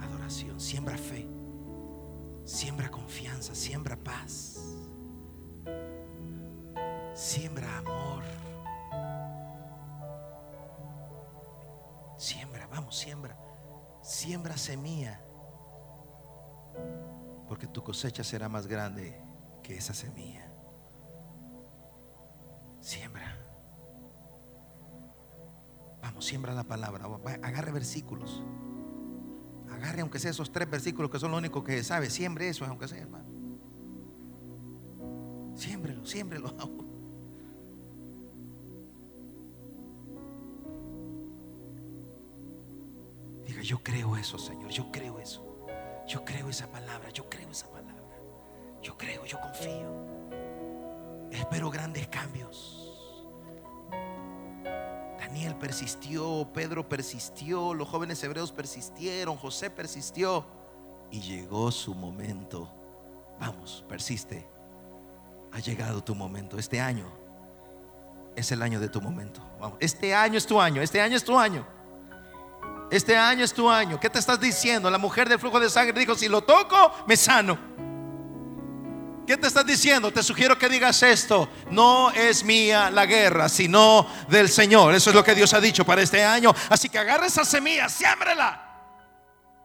S1: adoración, siembra fe, siembra confianza, siembra paz, siembra amor. Siembra, vamos, siembra, siembra semilla, porque tu cosecha será más grande que esa semilla. Siembra. Vamos, siembra la palabra. Agarre versículos. Agarre aunque sea esos tres versículos que son lo único que sabe. Siembre eso, aunque sea, hermano. Siémbrelo, siémbrelo. Yo creo eso, Señor. Yo creo eso. Yo creo esa palabra. Yo creo esa palabra. Yo confío. Espero grandes cambios. Daniel persistió, Pedro persistió, los jóvenes hebreos persistieron, José persistió y llegó su momento. Vamos, persiste. Ha llegado tu momento. Este año es el año de tu momento. Vamos. Este año es tu año. Este año es tu año. Este año es tu año. ¿Qué te estás diciendo? La mujer del flujo de sangre dijo, si lo toco, me sano. ¿Qué te estás diciendo? Te sugiero que digas esto. No es mía la guerra, sino del Señor. Eso es lo que Dios ha dicho para este año. Así que agarra esa semilla, siémbrela.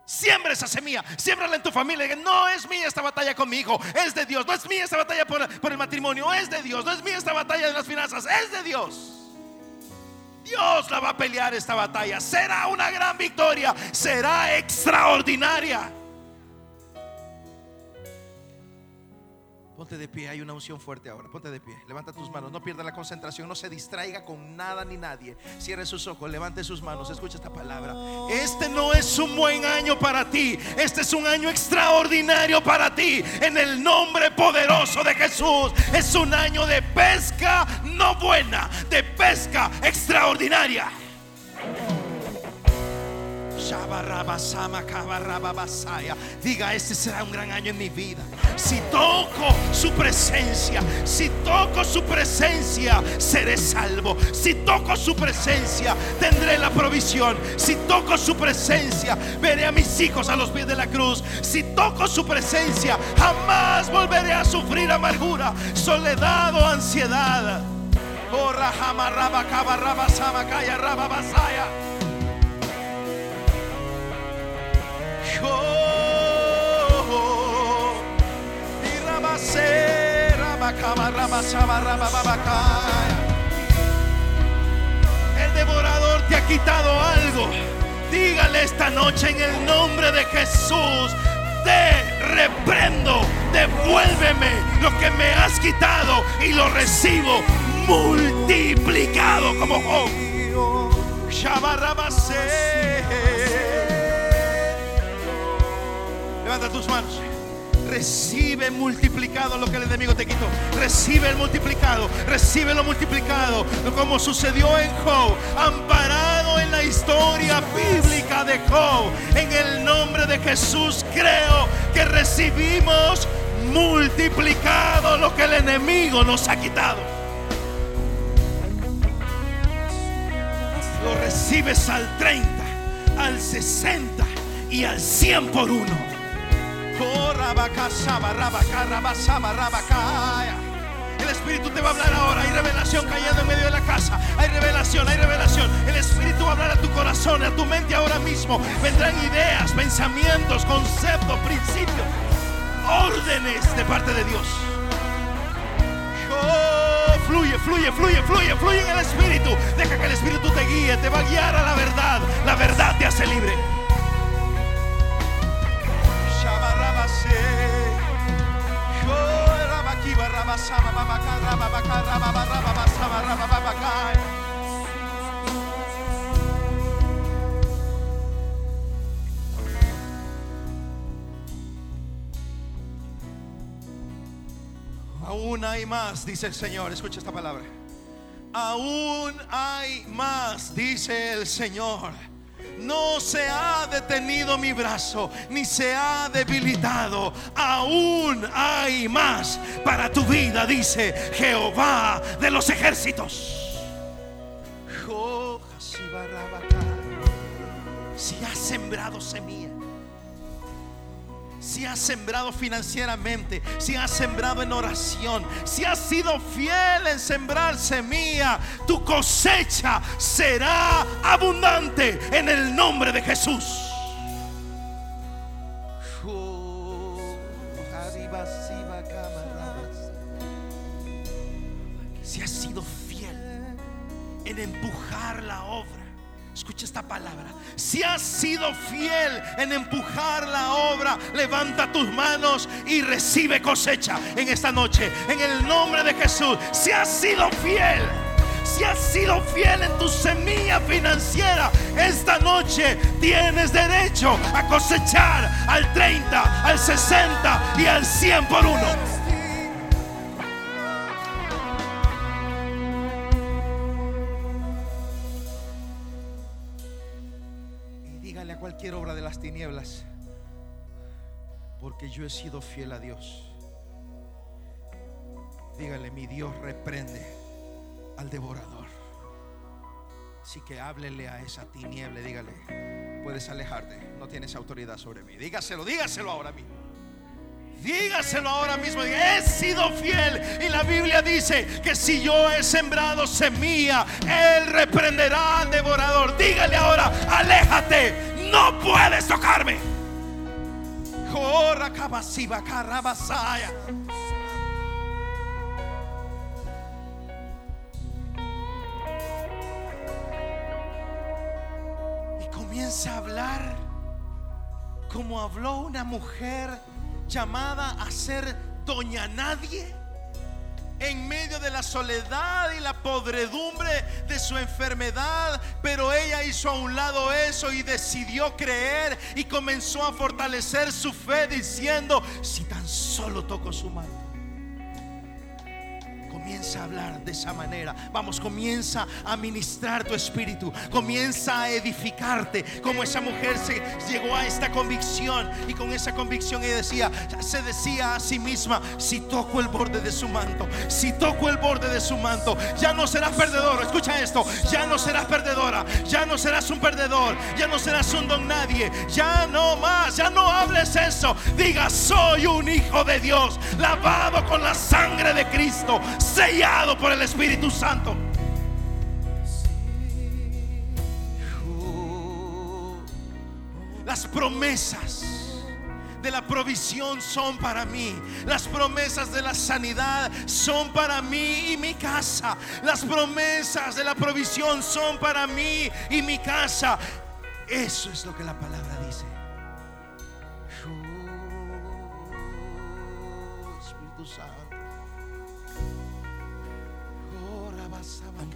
S1: Siembra esa semilla, siémbrala en tu familia. No es mía esta batalla con mi hijo, es de Dios. No es mía esta batalla por, por el matrimonio, es de Dios. No es mía esta batalla de las finanzas, es de Dios. Dios la va a pelear esta batalla. Será una gran victoria, será extraordinaria. Ponte de pie, hay una unción fuerte ahora. Ponte de pie, levanta tus manos, no pierda la concentración, no se distraiga con nada ni nadie. Cierre sus ojos, levante sus manos, escucha esta palabra. Este no es un buen año para ti, este es un año extraordinario para ti. En el nombre poderoso de Jesús, es un año de pesca no buena, de pesca extraordinaria. Diga, este será un gran año en mi vida. Si toco su presencia, si toco su presencia, seré salvo. Si toco su presencia, tendré la provisión. Si toco su presencia, veré a mis hijos a los pies de la cruz. Si toco su presencia, jamás volveré a sufrir amargura, soledad o ansiedad. Oh, El devorador te ha quitado algo. Dígale esta noche en el nombre de Jesús. Te reprendo, devuélveme lo que me has quitado y lo recibo multiplicado como Job. Levanta Recibe multiplicado lo que el enemigo te quitó. Recibe el multiplicado. Recibe lo multiplicado. Como sucedió en Job. Amparado en la historia bíblica de Job. En el nombre de Jesús creo que recibimos multiplicado lo que el enemigo nos ha quitado. Lo recibes al 30, al 60 y al 100 por uno. El Espíritu te va a hablar ahora. Hay revelación cayendo en medio de la casa. Hay revelación, hay revelación. El Espíritu va a hablar a tu corazón, a tu mente ahora mismo. Vendrán ideas, pensamientos, conceptos, principios, órdenes de parte de Dios. Oh, fluye, fluye, fluye, fluye, fluye en el Espíritu. Deja que el Espíritu te guíe, te va a guiar a la verdad. La verdad te hace libre. Aún hay más, dice el Señor. Escucha esta palabra. Aún hay más, dice el Señor no se ha detenido mi brazo, ni se ha debilitado. Aún hay más para tu vida, dice Jehová de los ejércitos. si has sembrado semilla si has sembrado financieramente, si has sembrado en oración, si has sido fiel en sembrar semilla, tu cosecha será abundante en el nombre de Jesús. Si has sido fiel en empujar la obra Escucha esta palabra. Si has sido fiel en empujar la obra, levanta tus manos y recibe cosecha en esta noche. En el nombre de Jesús. Si has sido fiel si has sido fiel en tu semilla financiera, esta noche tienes derecho a cosechar al 30, al 60 y al 100 por uno. Las tinieblas, porque yo he sido fiel a Dios. Dígale, mi Dios reprende al devorador. Así que háblele a esa tiniebla, dígale, puedes alejarte, no tienes autoridad sobre mí. Dígaselo, dígaselo ahora mismo. Dígaselo ahora mismo. He sido fiel. Y la Biblia dice que si yo he sembrado semilla, Él reprenderá al devorador. Dígale ahora, aléjate no puedes tocarme. Y comienza a hablar como habló una mujer llamada a ser doña nadie en medio de la soledad y la podredumbre de su enfermedad, pero ella hizo a un lado eso y decidió creer y comenzó a fortalecer su fe diciendo, si tan solo toco su mano comienza a hablar de esa manera. Vamos, comienza a ministrar tu espíritu. Comienza a edificarte. Como esa mujer se llegó a esta convicción. Y con esa convicción ella decía, se decía a sí misma, si toco el borde de su manto, si toco el borde de su manto, ya no serás perdedor. Escucha esto, ya no serás perdedora. Ya no serás un perdedor. Ya no serás un don nadie. Ya no más. Ya no hables eso. Diga, soy un hijo de Dios. Lavado con la sangre de Cristo sellado por el Espíritu Santo. Las promesas de la provisión son para mí. Las promesas de la sanidad son para mí y mi casa. Las promesas de la provisión son para mí y mi casa. Eso es lo que la palabra dice. Espíritu Santo.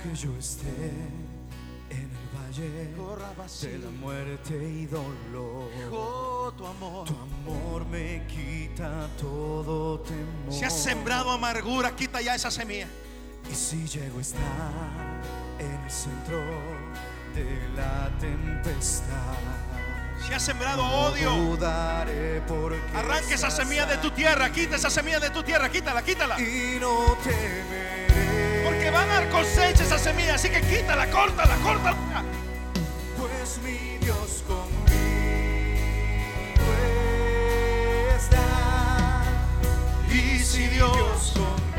S2: Que yo esté en el valle de la muerte y dolor.
S1: tu amor,
S2: tu amor me quita todo temor.
S1: Si has sembrado amargura, quita ya esa semilla.
S2: Y si llego a estar en el centro de la tempestad.
S1: Si has sembrado odio, arranque esa semilla de tu tierra, quita esa semilla de tu tierra, quítala, quítala.
S2: Y no
S1: porque van a dar cosecha esa semilla. Así que quítala, córtala, córtala.
S2: Pues mi Dios conmigo está.
S1: Y si Dios conmigo,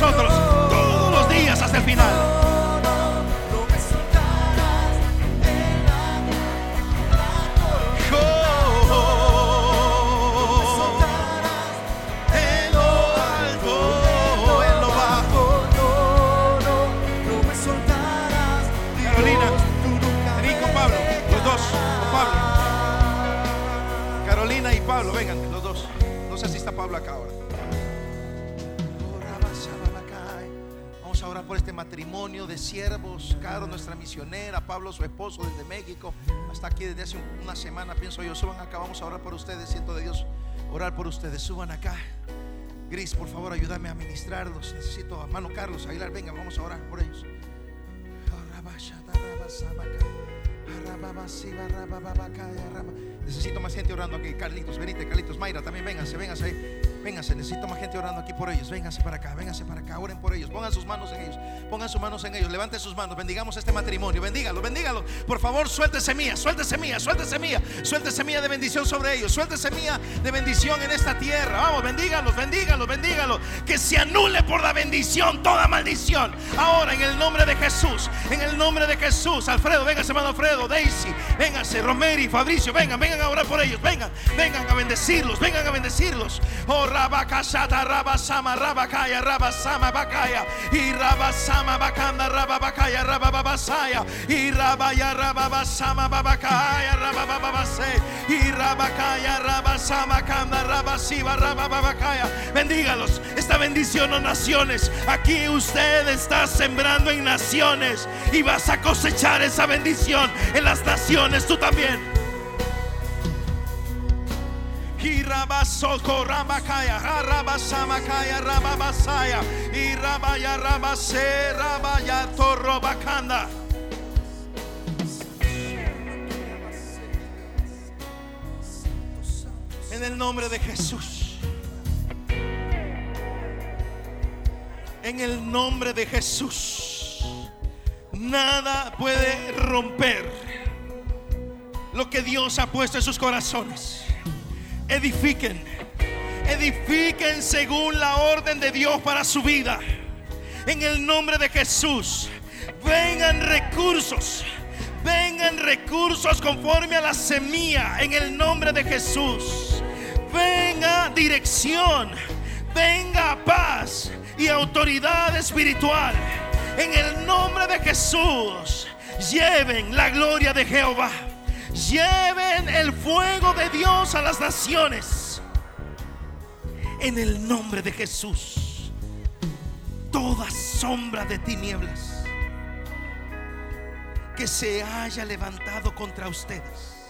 S1: Estaré matrimonio de siervos. Caro, nuestra misionera, Pablo, su esposo desde México, hasta aquí desde hace una semana, pienso yo. Suban acá, vamos a orar por ustedes. Siento de Dios orar por ustedes. Suban acá. Gris, por favor, ayúdame a ministrarlos. Necesito a mano Carlos Aguilar, venga, vamos a orar por ellos. Necesito más gente orando aquí. Carlitos, venite, Carlitos, Mayra, también vénganse, vénganse ahí. Véngase, necesito más gente orando aquí por ellos. Véngase para acá, véngase para acá, oren por ellos. Pongan sus manos en ellos. Pongan sus manos en ellos. Levanten sus manos. Bendigamos este matrimonio. Bendígalo, bendígalo. Por favor, suelte semilla, suelte semilla, suelte semilla. Suelte semilla de bendición sobre ellos. Suelte semilla de bendición en esta tierra. Vamos, bendígalos, bendígalos, bendígalos. Que se anule por la bendición toda maldición. Ahora, en el nombre de Jesús, en el nombre de Jesús. Alfredo, véngase, hermano Alfredo, Daisy, véngase, Romero y Fabricio. Vengan, vengan a orar por ellos. Vengan, vengan a bendecirlos, vengan a bendecirlos. Oh, rabakashata rabasama rabakaya rabasama bakaya. Y rabasama bakanda rababakaya rabababasaya. Y rabaya rababasama babakaya rabababase y rabakaya rabasama kanda rabasiva rabababakaya. Bendígalos. Esta bendición a naciones. Aquí usted está sembrando en naciones. Y vas a cosechar esa bendición en las naciones tú también y rabasoko rabakaya, rabasamakaya, rababasaya, y rabaya rabase, rabaya torrobacanda. En el nombre de Jesús. En el nombre de Jesús. Nada puede romper lo que Dios ha puesto en sus corazones edifiquen. Edifiquen según la orden de Dios para su vida. En el nombre de Jesús. Vengan recursos. Vengan recursos conforme a la semilla. En el nombre de Jesús. Venga dirección. Venga paz y autoridad espiritual. En el nombre de Jesús. Lleven la gloria de Jehová. Lleven el fuego de Dios a las naciones. En el nombre de Jesús. Toda sombra de tinieblas que se haya levantado contra ustedes.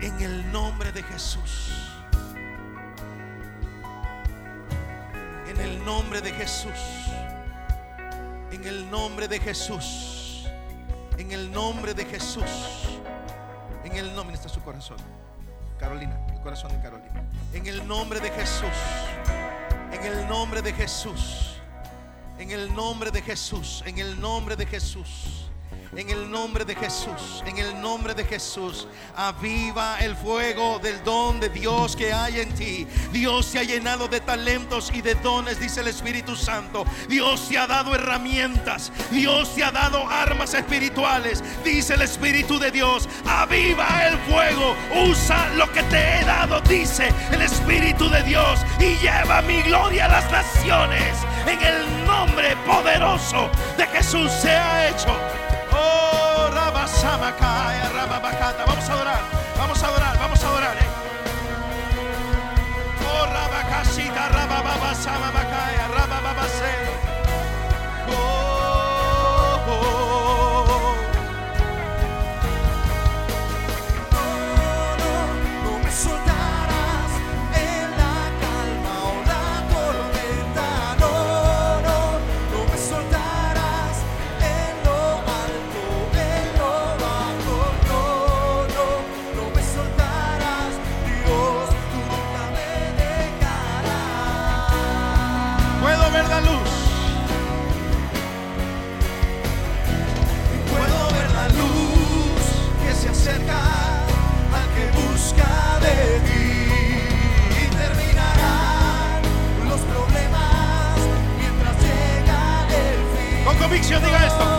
S1: En el nombre de Jesús. En el nombre de Jesús. En el nombre de Jesús. En el nombre de Jesús. En el nombre está su corazón. Carolina, el corazón de Carolina. En el nombre de Jesús. En el nombre de Jesús. En el nombre de Jesús. En el nombre de Jesús. En el nombre de Jesús, en el nombre de Jesús, aviva el fuego del don de Dios que hay en ti. Dios te ha llenado de talentos y de dones, dice el Espíritu Santo. Dios te ha dado herramientas. Dios te ha dado armas espirituales, dice el Espíritu de Dios. Aviva el fuego, usa lo que te he dado, dice el Espíritu de Dios, y lleva mi gloria a las naciones. En el nombre poderoso de Jesús se ha hecho.
S2: Baba
S1: Baba convicción diga esto.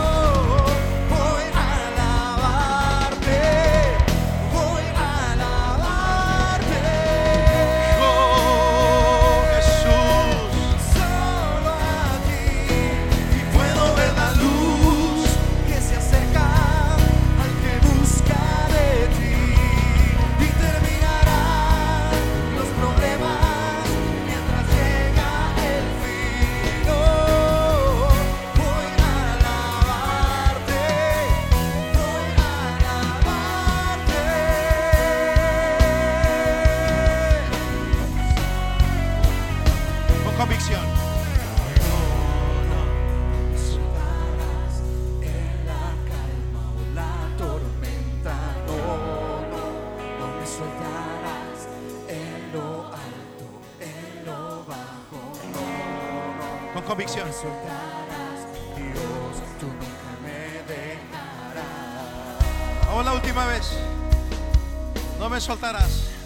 S2: Me soltarás.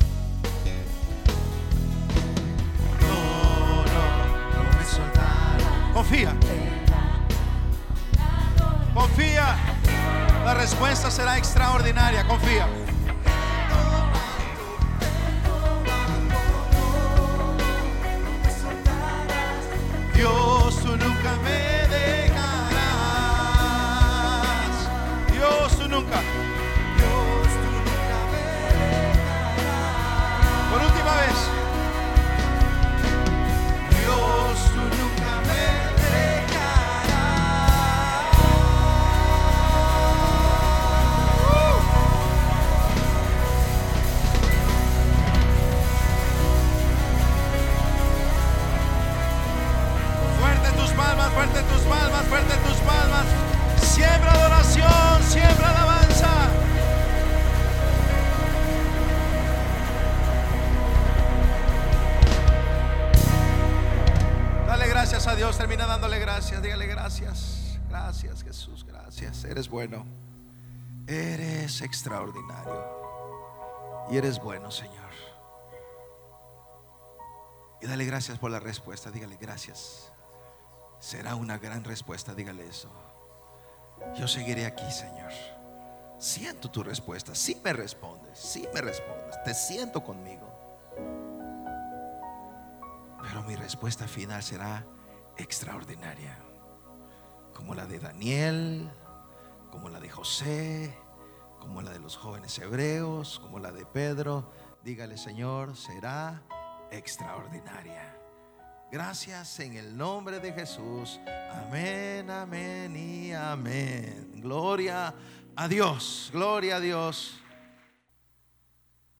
S1: Bueno. Eres extraordinario. Y eres bueno, Señor. Y dale gracias por la respuesta, dígale gracias. Será una gran respuesta, dígale eso. Yo seguiré aquí, Señor. Siento tu respuesta. Sí me respondes, sí me respondes. Te siento conmigo. Pero mi respuesta final será extraordinaria. Como la de Daniel, como la de José, como la de los jóvenes hebreos, como la de Pedro. Dígale, Señor, será extraordinaria. Gracias en el nombre de Jesús. Amén, amén y amén. Gloria a Dios, gloria a Dios.